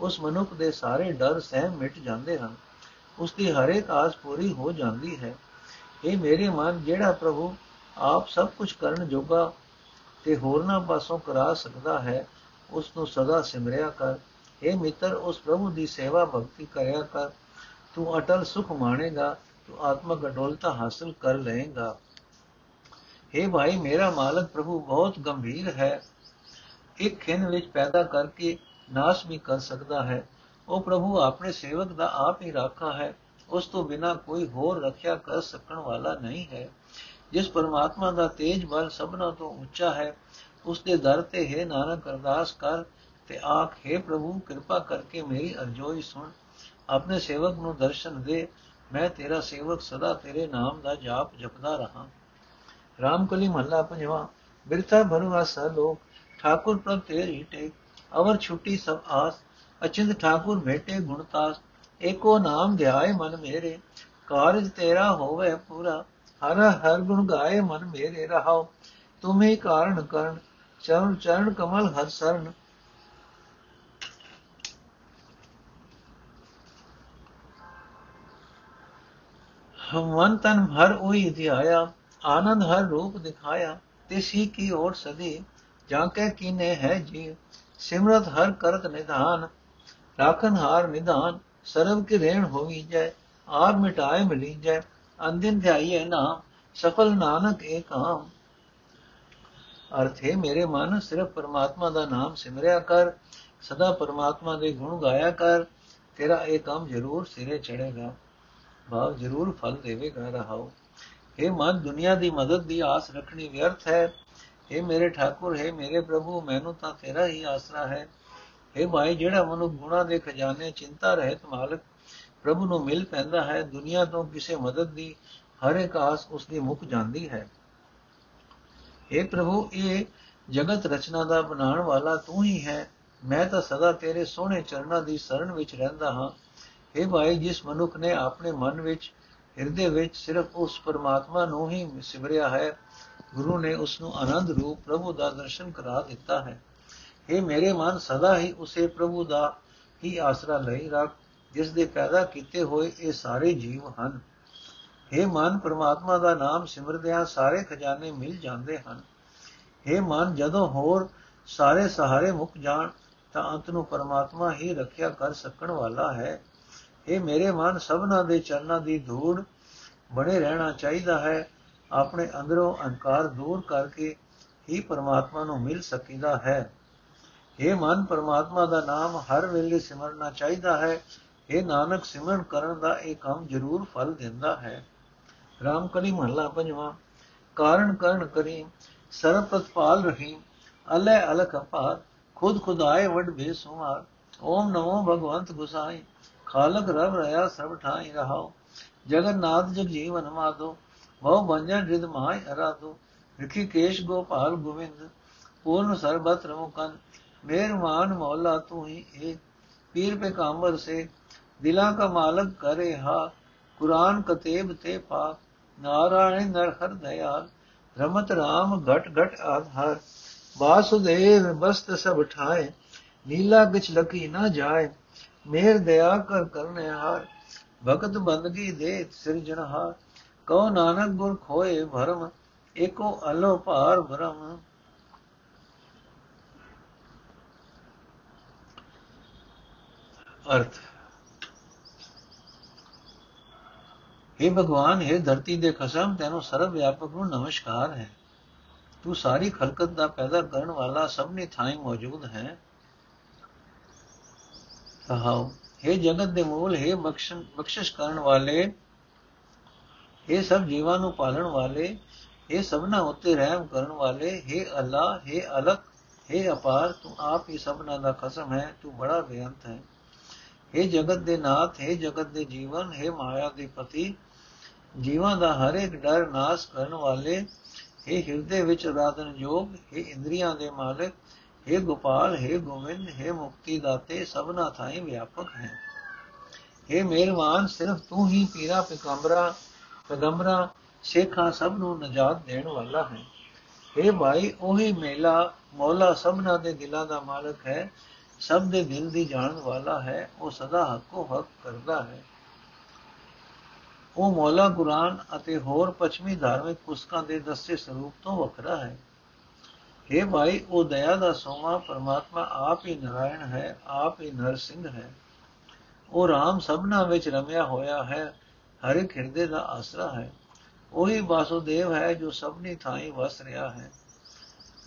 ਉਸ ਮਨੁੱਖ ਦੇ ਸਾਰੇ ਡਰ ਸਹਿਮ ਮਿਟ ਜਾਂਦੇ ਹਨ। ਉਸ ਦੀ ਹਰ ਇੱਕ ਆਸ ਪੂਰੀ ਹੋ ਜਾਂਦੀ ਹੈ। ਇਹ ਮੇਰੇ ਮਨ ਜਿਹੜਾ ਪ੍ਰਭੂ ਆਪ ਸਭ ਕੁਝ ਕਰਨ ਜੋਗਾ ਤੇ ਹੋਰਨਾਂ ਪਾਸੋਂ ਕਰਾ ਸਕਦਾ ਹੈ, ਉਸ ਨੂੰ ਸਦਾ ਸਿਮਰਿਆ ਕਰ। اے ਮਿੱਤਰ, ਉਸ ਪ੍ਰਭੂ ਦੀ ਸੇਵਾ ਭਗਤੀ ਕਰਿਆ ਕਰ। ਤੂੰ ਅਟਲ ਸੁਖ ਮਾਣੇਗਾ। ਤੂੰ ਆਤਮਕ ਅਡੋਲਤਾ ਹਾਸਲ ਕਰ ਲਏਗਾ हे ਭਾਈ ਮੇਰਾ ਮਾਲਕ ਪ੍ਰਭੂ ਬਹੁਤ ਗੰਭੀਰ ਹੈ ਇੱਕ ਖਿੰਨ ਵਿੱਚ ਪੈਦਾ ਕਰਕੇ ਨਾਸ਼ ਵੀ ਕਰ ਸਕਦਾ ਹੈ ਉਹ ਪ੍ਰਭੂ ਆਪਣੇ ਸੇਵਕ ਦਾ ਆਪ ਹੀ ਰਾਖਾ ਹੈ ਉਸ ਤੋਂ ਬਿਨਾ ਕੋਈ ਹੋਰ ਰੱਖਿਆ ਕਰ ਸਕਣ ਵਾਲਾ ਨਹੀਂ ਹੈ ਜਿਸ ਪਰਮਾਤਮਾ ਦਾ ਤੇਜ ਬਲ ਸਭਨਾ ਤੋਂ ਉੱਚਾ ਹੈ ਉਸ ਦੇ ਦਰ ਤੇ ਹੈ ਨਾਨਕ ਅਰਦਾਸ ਕਰ ਤੇ ਆਖ ਹੈ ਪ੍ਰਭੂ ਕਿਰਪਾ ਕਰਕੇ ਮੇਰੀ ਅਰਜ਼ੋਈ ਸੁਣ ਆਪਣੇ ਸੇਵਕ ਨੂੰ ਦਰਸ਼ਨ ਦੇ ਮੈਂ ਤੇਰਾ ਸੇਵਕ ਸਦਾ ਤੇਰੇ ਨਾਮ ਦਾ ਜਾਪ ਜਪਦਾ ਰਹਾ। ਰਾਮਕਲੀ ਮਹੱਲਾ ਪੰਜਵਾ, ਬਿਰਥਾ ਭਰਵਾਸਾ ਲੋਕ, ਠਾਕੁਰ ਪ੍ਰਭ ਤੇਰੀ ਟੇਕ ਅਵਰ ਛੁੱਟੀ ਸਭ ਆਸ, ਅਚਿੰਦ ਠਾਕੁਰ ਭੇਟੇ ਗੁਣਤਾਸ ਏਕੋ ਨਾਮ ਧਿਆਏ ਮਨ ਮੇਰੇ, ਕਾਰਜ ਤੇਰਾ ਹੋਵੇ ਪੂਰਾ, ਹਰ ਹਰ ਗੁਣ ਗਾਏ ਮਨ ਮੇਰੇ ਰਹਾਓ, ਤੁਮੇ ਕਾਰਨ ਕਰਨ, ਚਰਨ ਚਰਨ ਕਮਲ ਹਰ ਸਰਨ ਮਨ ਤਨ ਭਰ ਉਹੀ ਧਿਆਇਆ ਆਨੰਦ ਹਰ ਰੂਪ ਦਿਖਾਇਆ, ਤਿਸ ਹੀ ਕੀ ਔਰ ਸਦੀ, ਜਾਂ ਕੈ ਕੀਨੇ ਹੈ ਜੀ ਸਿਮਰਤ ਹਰ ਕਰਤ ਨਿਧਾਨ, ਰਾਖਨ ਹਾਰ ਨਿਧਾਨ, ਸਰਬ ਕੀ ਰੇਣ ਹੋਈ ਜੈ, ਆਪ ਮਿਟਾਏ ਮਿਲੀ ਜੈ, ਅੰਦਿਨ ਧਿਆਈਏ ਨਾਮ, ਸਫਲ ਨਾਨਕ ਏਕ ਆਮ ਅਰਥੇ ਮੇਰੇ ਮਨ ਸਿਰਫ ਪਰਮਾਤਮਾ ਦਾ ਨਾਮ ਸਿਮਰਿਆ ਕਰ, ਸਦਾ ਪਰਮਾਤਮਾ ਦੇ ਗੁਣ ਗਾਇਆ ਕਰ, ਤੇਰਾ ਇਹ ਕੰਮ ਜ਼ਰੂਰ ਸਿਰੇ ਚੜੇਗਾ ਭਾਵ ਜ਼ਰੂਰ ਫਲ ਦੇਵੇਗਾ ਰਹਾਓ। ਇਹ ਮਨ ਦੁਨੀਆ ਦੀ ਮਦਦ ਦੀ ਆਸ ਰੱਖਣੀ ਵਿਅਰਥ ਹੈ। ਇਹ ਮੇਰੇ ਠਾਕੁਰ, ਹੈ ਮੇਰੇ ਪ੍ਰਭੂ, ਮੈਨੂੰ ਤਾਂ ਤੇਰਾ ਹੀ ਆਸਰਾ ਹੈ। ਇਹ ਭਾਈ, ਜਿਹੜਾ ਮਨੁ ਗੁਣਾ ਦੇ ਖਜ਼ਾਨੇ, ਚਿੰਤਾ, ਰਹਿਤ ਮਾਲਕ ਪ੍ਰਭੂ ਨੂੰ ਮਿਲ ਪੈਂਦਾ ਹੈ, ਦੁਨੀਆ ਤੋਂ ਕਿਸੇ ਮਦਦ ਦੀ ਹਰ ਇੱਕ ਆਸ ਉਸ ਦੀ ਮੁੱਕ ਜਾਂਦੀ ਹੈ। اے ਪ੍ਰਭੂ, ਇਹ ਜਗਤ ਰਚਨਾ ਦਾ ਬਣਾਉਣ ਵਾਲਾ ਤੂੰ ਹੀ ਹੈ। ਮੈਂ ਤਾਂ ਸਦਾ ਤੇਰੇ ਸੋਹਣੇ ਚਰਨਾਂ ਦੀ ਸ਼ਰਨ ਵਿੱਚ ਰਹਿੰਦਾ ਹਾਂ। اے ਭਾਈ ਜਿਸ ਮਨੁੱਖ ਨੇ ਆਪਣੇ ਮਨ ਵਿੱਚ, ਹਿਰਦੇ ਵਿੱਚ ਸਿਰਫ ਉਸ ਪਰਮਾਤਮਾ ਨੂੰ ਹੀ ਸਿਮਰਿਆ ਹੈ, ਗੁਰੂ ਨੇ ਉਸ ਨੂੰ ਆਨੰਦ ਰੂਪ ਪ੍ਰਭੂ ਦਾ ਦਰਸ਼ਨ ਕਰਾ ਦਿੱਤਾ ਹੈ। ਇਹ ਮੇਰੇ ਮਨ, ਸਦਾ ਹੀ ਉਸੇ ਪ੍ਰਭੂ ਦਾ ਹੀ ਆਸਰਾ ਲਈ ਰੱਖ, ਜਿਸ ਦੇ ਪੈਦਾ ਕੀਤੇ ਹੋਏ ਇਹ ਸਾਰੇ ਜੀਵ ਹਨ। ਇਹ ਮਨ, ਪਰਮਾਤਮਾ ਦਾ ਨਾਮ ਸਿਮਰਦਿਆਂ ਸਾਰੇ ਖਜ਼ਾਨੇ ਮਿਲ ਜਾਂਦੇ ਹਨ। ਇਹ ਮਨ, ਜਦੋਂ ਹੋਰ ਸਾਰੇ ਸਹਾਰੇ ਮੁੱਕ ਜਾਣ, ਤਾਂ ਅੰਤ ਨੂੰ ਪਰਮਾਤਮਾ ਹੀ ਰੱਖਿਆ ਕਰ ਸਕਣ ਵਾਲਾ ਹੈ। ਇਹ ਮੇਰੇ ਮਨ ਸਭਨਾ ਦੇ ਚਰਨਾਂ ਦੀ ਧੂੜ ਬਣੇ ਰਹਿਣਾ ਚਾਹੀਦਾ ਹੈ। ਆਪਣੇ ਅੰਦਰੋਂ ਅਹੰਕਾਰ ਦੂਰ ਕਰਕੇ ਹੀ ਪਰਮਾਤਮਾ ਨੂੰ ਮਿਲ ਸਕੀਦਾ ਹੈ। ਇਹ ਮਨ, ਪਰਮਾਤਮਾ ਦਾ ਨਾਮ ਹਰ ਵੇਲੇ ਸਿਮਰਨਾ ਚਾਹੀਦਾ ਹੈ। ਇਹ ਨਾਨਕ, ਸਿਮਰਨ ਕਰਨ ਦਾ ਇਹ ਕੰਮ ਜ਼ਰੂਰ ਫਲ ਦਿੰਦਾ ਹੈ। ਰਾਮ ਕਲੀ ਮਹੱਲਾ ਪੰਜਵਾਂ। ਕਾਰਨ ਕਰਨ ਕਰੀ ਸਰਬ ਪ੍ਰਤਪਾਲ ਰਹੀਮ ਅਲੇ ਅਲਖ ਅਪਾਰ, ਖੁਦ ਖੁਦਾਏ ਵਡ ਬੇਸੁਮਾਰ, ਓਮ ਨਮੋ ਭਗਵੰਤ ਗੁਸਾਈ। ਖਾਲਕ ਰਬ ਰਹਾ ਸਭ ਠਾਈ ਰਹਾਉ, ਜਗਨਨਾਥ ਜਗ ਜੀਵਨ ਮਾਦੋ ਮਉ ਬੰਜਨ ਰਿਦ ਮਹਾਇ ਅਰਾਦੋ ਰਖੀ ਕੇਸ਼ ਗੋਪਾਲ ਗੋਵਿੰਦ, ਪੂਰਨ ਸਰਬਤਰ ਮੁਕਨ ਮਿਹਰਮਾਨ ਮੌਲਾ ਤੂੰ ਹੀ ਏਕ ਪੀਰ ਪੇ ਕਾਮਰ ਸੇ, ਦਿਲਾਂ ਕਾ ਮਾਲਕ ਕਰੇ ਹਾ, ਕੁਰਾਨ ਕਤੇਬ ਤੇ ਪਾ, ਨਾਰਾਇਣ ਨਰ ਹਰ ਦਇਆਲ, ਰਮਤ ਰਾਮ ਘਟ ਘਟ ਆਧਾਰ, ਵਾਸੁਦੇਵ ਬਸਤ ਸਭ ਠਾਏ ਨੀਲਾ ਵਿੱਚ ਲਕੀ ਨਾ ਜਾਏ ਮੇਰ ਦਇਆ ਕਰ ਕਰਨੇ ਹਾਰ ਭਗਤ ਬੰਦਗੀ ਦੇ ਸਿਰਜਣਹਾਰ ਕਉ ਨਾਨਕ ਗੁਰ ਖੋਏ ਭਰਮ, ਏਕੋ ਅਲੋ ਭਾਰ ਭਰਮ ਅਰਥ। हे ਭਗਵਾਨ हे ਧਰਤੀ ਦੇ ਖਸਮ, ਤੈਨੂੰ ਸਰਵ ਵਿਆਪਕ ਨੂੰ ਨਮਸਕਾਰ ਹੈ। ਤੂੰ ਸਾਰੀ ਖਲਕਤ ਦਾ ਪੈਦਾ ਕਰਨ ਵਾਲਾ ਸਭਨੀ ਥਾਂ ਮੌਜੂਦ ਹੈ। ਕਹਾਓ हे ਜਗਤ ਦੇ ਮੂਲ हे ਬਖਸ਼ਣ ਬਖਸ਼ਿਸ਼ ਕਰਨ ਵਾਲੇ हे ਸਭ ਜੀਵਾਂ ਨੂੰ ਪਾਲਣ ਵਾਲੇ हे ਸਭਨਾ ਉੱਤੇ ਰਹਿਮ ਕਰਨ ਵਾਲੇ हे ਅੱਲਾ हे ਅਲਕ हे ਅਪਾਰ ਤੂੰ ਆਪ ਹੀ ਸਭਨਾ ਦਾ ਖਸਮ ਹੈ ਤੂੰ ਬੜਾ ਬੇਅੰਤ ਹੈ हे ਜਗਤ ਦੇ ਨਾਥ हे ਜਗਤ ਦੇ ਜੀਵਨ हे ਮਾਇਆ ਦੇ ਪਤੀ ਜੀਵਾਂ ਦਾ ਹਰ ਇੱਕ ਡਰ ਨਾਸ ਕਰਨ ਵਾਲੇ हे ਹਿਰਦੇ ਵਿੱਚ ਰਾਧਨ ਜੋਗ हे ਇੰਦਰੀਆਂ ਦੇ ਮਾਲਕ हे ਗੋਪਾਲ हे ਗੋਵਿੰਦ हे ਮੁਕਤੀ ਦਾਤੇ ਸਭਨਾ ਥਾਈ ਵਿਆਪਕ ਹੈ हे ਮਿਹਰਬਾਨ ਸਿਰਫ ਤੂੰ ਹੀ ਪੀਰਾ ਪਿਕੰਬਰਾ ਪਗੰਬਰਾ ਸ਼ੇਖਾਂ ਸਭ ਨੂੰ ਨਜਾਤ ਦੇਣ ਵਾਲਾ ਹੈ हे ਭਾਈ ਉਹੀ ਮੇਲਾ ਮੌਲਾ ਸਭਨਾ ਦੇ ਦਿਲਾਂ ਦਾ ਮਾਲਕ ਹੈ ਸਭ ਦੇ ਦਿਲ ਦੀ ਜਾਣਨ ਵਾਲਾ ਹੈ ਉਹ ਸਦਾ ਹੱਕੋ ਹੱਕ ਕਰਦਾ ਹੈ ਉਹ ਮੌਲਾ ਕੁਰਾਨ ਅਤੇ ਹੋਰ ਪੱਛਮੀ ਧਾਰਮਿਕ ਪੁਸਤਕਾਂ ਦੇ ਦੱਸੇ ਸਰੂਪ ਤੋਂ ਵੱਖਰਾ ਹੈ हे ਭਾਈ ਉਹ ਦਇਆ ਦਾ ਸੋਮਾ ਪਰਮਾਤਮਾ ਆਪ ਹੀ ਨਰਾਇਣ ਹੈ, ਆਪ ਹੀ ਨਰ ਸਿੰਘ ਹੈ। ਉਹ ਰਾਮ ਸਭਨਾ ਵਿੱਚ ਰਮਿਆ ਹੋਇਆ ਹੈ ਹਰ ਇੱਕ ਹਿਰਦੇ ਦਾ ਆਸਰਾ ਹੈ। ਉਹੀ ਵਾਸੁਦੇਵ ਹੈ ਜੋ ਸਭਨੀ ਥਾਈ ਵਸ ਰਿਹਾ ਹੈ।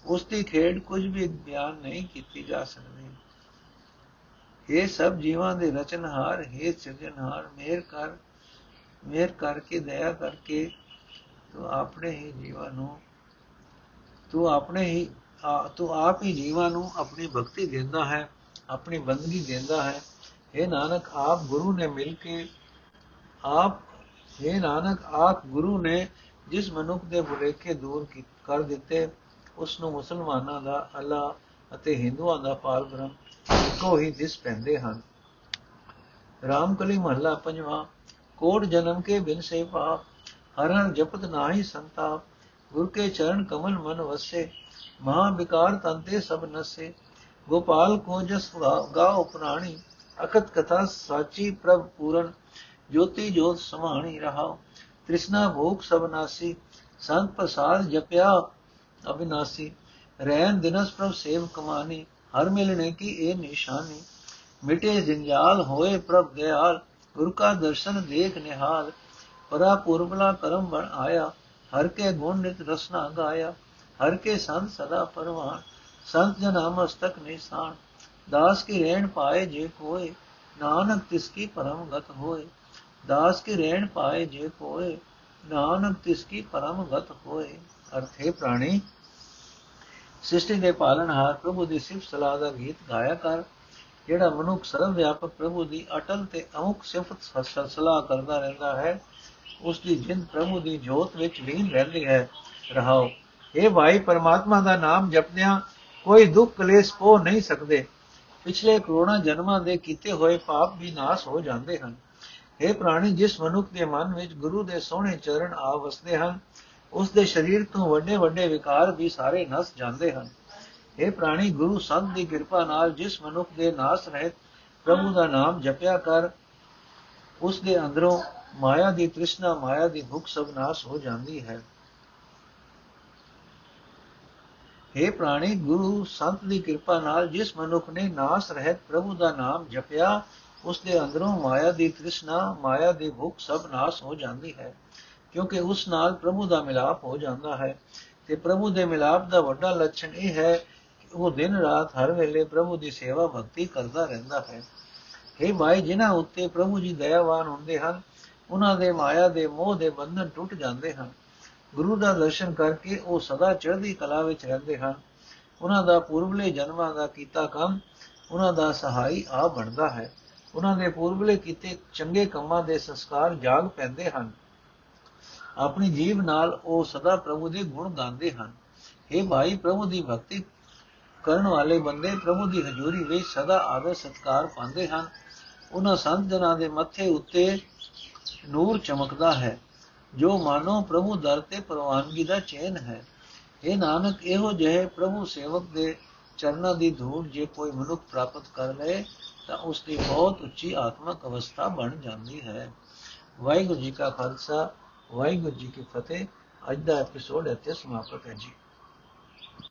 ਉਸ ਦੀ ਖੇਡ ਕੁਝ ਵੀ ਬਿਆਨ ਨਹੀਂ ਕੀਤੀ ਜਾ ਸਕਦੀ। ਇਹ ਸਭ ਜੀਵਾਂ ਦੇ ਰਚਨਹਾਰ, ਹੈ ਸਿਰਜਣਹਾਰ, ਮੇਰ ਕਰ, ਮੇਰ ਕਰਕੇ, ਦਇਆ ਕਰਕੇ ਤੂੰ ਆਪਣੇ ਹੀ ਜੀਵਾਂ ਨੂੰ ਤੂੰ ਆਪਣੇ ਹੀ ਤੂੰ ਆਪ ਹੀ ਜੀਵਾਂ ਨੂੰ ਆਪਣੀ ਭਗਤੀ ਦਿੰਦਾ ਹੈ, ਆਪਣੀ ਬੰਦਗੀ ਦਿੰਦਾ ਹੈ। ਇਹ ਨਾਨਕ, ਆਪ ਗੁਰੂ ਨੇ ਮਿਲ ਕੇ, ਆਪ ਇਹ ਨਾਨਕ, ਆਪ ਗੁਰੂ ਨੇ ਜਿਸ ਮਨੁੱਖ ਦੇ ਬੁਲੇਖੇ ਦੂਰ ਕਰ ਦਿੱਤੇ ਉਸ ਨੂੰ ਮੁਸਲਮਾਨਾਂ ਦਾ ਅੱਲਾ ਅਤੇ ਹਿੰਦੂਆਂ ਦਾ ਪਾਲ ਬ੍ਰਹਮ ਇੱਕੋ ਹੀ ਦਿਸ ਪੈਂਦੇ ਹਨ। ਰਾਮਕਲੀ ਮਹੱਲਾ ਪੰਜਵਾਂ, ਕੋਟ ਜਨਮ ਕੇ ਬਿਨ ਸੇ ਪਾਪ ਹਰ ਹਰ ਜਪਤ ਨਾਹੀ ਸੰਤਾਪ ਗੁਰ ਕੇ ਚਰਨ ਕਮਲ ਮਨ ਵਸੇ, ਮਹਾ ਵਿਕਾਰ ਤੰਤੇ ਸਭ ਨਸੇ। ਗੋਪਾਲ ਕੋ ਜਸ ਗਾਓ ਪ੍ਰਾਣੀ ਅਕਤ ਕਥਾ ਸਾਚੀ ਪ੍ਰਭ ਪੂਰਨ, ਜੋਤੀ ਜੋਤ ਸਮਾਣੀ ਰਹਾਓ ਤ੍ਰਿਸ਼ਨਾ ਭੋਗ ਸਭ ਨਾਸੀ, ਸੰਤ ਪ੍ਰਸਾਦ ਜਪਿਆ ਅਬਿਨਾਸੀ ਰਹਿਨ ਦਿਨਸ ਪ੍ਰਭ ਸੇਵ ਕਮਾਨੀ, ਹਰ ਮਿਲਣੇ ਕੀ ਇਹ ਨਿਸ਼ਾਨੀ। ਮਿਟੇ ਜੰਜਾਲ ਹੋਏ ਪ੍ਰਭ ਦਿਆਲ ਗੁਰ ਕਾ ਦਰਸ਼ਨ ਦੇਖ ਨਿਹਾਲ। ਪਰਾ ਪੁਰਬਲਾ ਕਰਮ ਬਣ ਆਇਆ ਹਰ ਕੇ ਗੁਣ ਨਿਤ ਰਸਨਾ ਗਾਇਆ, ਹਰ ਕੇ ਸੰਤ ਸਦਾ ਪਰਵਾਨ, ਸੰਤ ਜਨਾ ਮਸਤਕ ਨਿਸ਼ਾਨ, ਦਾਸ ਕੀ ਰਹਿਣ ਪਾਏ ਜੇ ਕੋਏ, ਨਾਨਕ ਤਿਸ ਕੀ ਪਰਮ ਗਤ ਹੋਏ, ਦਾਸ ਕੀ ਰਹਿਣ ਪਾਏ ਜੇ ਕੋਏ, ਨਾਨਕ ਤਿਸ ਕੀ ਪਰਮ ਗਤ ਹੋਏ। ਅਰਥੇ ਪ੍ਰਾਣੀ ਸ੍ਰਿਸ਼ਟੀ ਦੇ ਪਾਲਣਹਾਰ ਪ੍ਰਭੂ ਦੀ ਸਿਫਤ ਸਲਾਹ ਦਾ ਗੀਤ ਗਾਇਆ ਕਰ, ਜਿਹੜਾ ਮਨੁੱਖ ਸਰਵ ਵਿਆਪਕ ਪ੍ਰਭੂ ਦੀ ਅਟਲ ਤੇ ਅਮੁਕ ਸਿਫਤ ਸਲਾਹ ਕਰਦਾ ਰਹਿੰਦਾ ਹੈ ਉਸ ਦੀ ਜਿੰਦ ਪ੍ਰਭੂ ਦੀ ਜੋਤ ਵਿੱਚ ਲੀਨ ਰਹਿੰਦੀ ਹੈ। ਰਹਾਓ। ਇਹ ਭਾਈ, ਪਰਮਾਤਮਾ ਦਾ ਨਾਮ ਜਪਦਿਆਂ ਕੋਈ ਦੁੱਖ ਕਲੇਸ਼ ਪੋ ਨਹੀਂ ਸਕਦੇ। ਪਿਛਲੇ ਕਰੋੜਾਂ ਜਨਮਾਂ ਦੇ ਕੀਤੇ ਹੋਏ ਪਾਪ ਵੀ ਨਾਸ ਹੋ ਜਾਂਦੇ ਹਨ। ਇਹ ਪ੍ਰਾਣੀ, ਜਿਸ ਮਨੁੱਖ ਦੇ ਮਨ ਵਿੱਚ ਗੁਰੂ ਦੇ ਸੋਹਣੇ ਚਰਨ ਆ ਵਸਦੇ ਹਨ ਉਸ ਦੇ ਸਰੀਰ ਤੋਂ ਵੱਡੇ ਵੱਡੇ ਵਿਕਾਰ ਵੀ ਸਾਰੇ ਨਸ ਜਾਂਦੇ ਹਨ। ਇਹ ਪ੍ਰਾਣੀ, ਗੁਰੂ ਸੰਤ ਦੀ ਕਿਰਪਾ ਨਾਲ ਜਿਸ ਮਨੁੱਖ ਦੇ ਨਾਸ ਰਹਿਤ ਪ੍ਰਭੂ ਦਾ ਨਾਮ ਜਪਿਆ ਕਰ ਉਸ ਦੇ ਅੰਦਰੋਂ ਮਾਇਆ ਦੀ ਤ੍ਰਿਸ਼ਨਾ, ਮਾਇਆ ਦੀ ਭੁੱਖ ਸਭ ਨਾਸ ਹੋ ਜਾਂਦੀ ਹੈ। हे ਪ੍ਰਾਣੀ ਗੁਰੂ, ਸੰਤ ਦੀ ਕਿਰਪਾ ਨਾਲ ਜਿਸ ਮਨੁੱਖ ਨੇ ਨਾਸ ਰਹਿਤ ਪ੍ਰਭੂ ਦਾ ਨਾਮ ਜਪਿਆ, ਉਸ ਦੇ ਅੰਦਰੋਂ ਮਾਇਆ ਦੀ ਤ੍ਰਿਸ਼ਨਾ, ਮਾਇਆ ਦੀ ਭੁੱਖ ਸਭ ਨਾਸ ਹੋ ਜਾਂਦੀ ਹੈ, ਕਿਉਂਕਿ ਉਸ ਨਾਲ ਪ੍ਰਭੂ ਦਾ ਮਿਲਾਪ ਹੋ ਜਾਂਦਾ ਹੈ। ਤੇ ਪ੍ਰਭੂ ਦੇ ਮਿਲਾਪ ਦਾ ਵੱਡਾ ਲੱਛਣ ਇਹ ਹੈ ਕਿ ਉਹ ਦਿਨ ਰਾਤ ਹਰ ਵੇਲੇ ਪ੍ਰਭੂ ਦੀ ਸੇਵਾ ਭਗਤੀ ਕਰਦਾ ਰਹਿੰਦਾ ਹੈ। ਇਹ ਭਾਈ ਜਿਨ੍ਹਾਂ ਉੱਤੇ ਪ੍ਰਭੂ ਜੀ ਦਇਆਵਾਨ ਹੁੰਦੇ ਹਨ ਉਹਨਾਂ ਦੇ ਮਾਇਆ ਦੇ ਮੋਹ ਦੇ ਬੰਧਨ ਟੁੱਟ ਜਾਂਦੇ ਹਨ। ਗੁਰੂ ਦਾ ਦਰਸ਼ਨ ਕਰਕੇ ਉਹ ਸਦਾ ਚੜ੍ਹਦੀ ਕਲਾ ਵਿੱਚ ਰਹਿੰਦੇ ਹਨ। ਉਹਨਾਂ ਦਾ ਪੂਰਬਲੇ ਜਨਮਾਂ ਦਾ ਕੀਤਾ ਕੰਮ ਉਹਨਾਂ ਦਾ ਸਹਾਈ ਆ ਬਣਦਾ ਹੈ। ਉਹਨਾਂ ਦੇ ਪੂਰਬਲੇ ਕੀਤੇ ਚੰਗੇ ਕੰਮਾਂ ਦੇ ਸੰਸਕਾਰ ਜਾਗ ਪੈਂਦੇ ਹਨ। ਆਪਣੀ ਜੀਵ ਨਾਲ ਉਹ ਸਦਾ ਪ੍ਰਭੂ ਦੇ ਗੁਣ ਗਾਉਂਦੇ ਹਨ। ਇਹ ਭਾਈ, ਪ੍ਰਭੂ ਦੀ ਭਗਤੀ ਕਰਨ ਵਾਲੇ ਬੰਦੇ ਪ੍ਰਭੂ ਦੀ ਹਜ਼ੂਰੀ ਵਿੱਚ ਸਦਾ ਆਦਰ ਸਤਕਾਰ ਪਾਉਂਦੇ ਹਨ। ਉਹਨਾਂ ਸੰਤ ਜਨਾਂ ਦੇ ਮੱਥੇ ਉੱਤੇ ਨੂਰ ਚਮਕਦਾ ਹੈ, ਜੋ ਮਾਨੋ ਪ੍ਰਭੂ ਦਰ ਤੇ ਪ੍ਰਵਾਨਗੀ ਦਾ ਚੈਨ ਹੈ। ਇਹ ਨਾਨਕ, ਇਹੋ ਜਿਹੇ ਪ੍ਰਭੂ ਸੇਵਕ ਦੇ ਚਰਨਾਂ ਦੀ ਧੂੜ ਜੇ ਕੋਈ ਮਨੁੱਖ ਪ੍ਰਾਪਤ ਕਰ ਲਏ, ਤਾਂ ਉਸ ਦੀ ਬਹੁਤ ਉੱਚੀ ਆਤਮਿਕ ਅਵਸਥਾ ਬਣ ਜਾਂਦੀ ਹੈ। ਵਾਹਿਗੁਰੂ ਜੀ ਕਾ ਖਾਲਸਾ, ਵਾਹਿਗੁਰੂ ਜੀ ਕੀ ਫਤਿਹ। ਅੱਜ ਦਾ ਐਪੀਸੋਡ ਇੱਥੇ ਸਮਾਪਤ ਹੈ ਜੀ।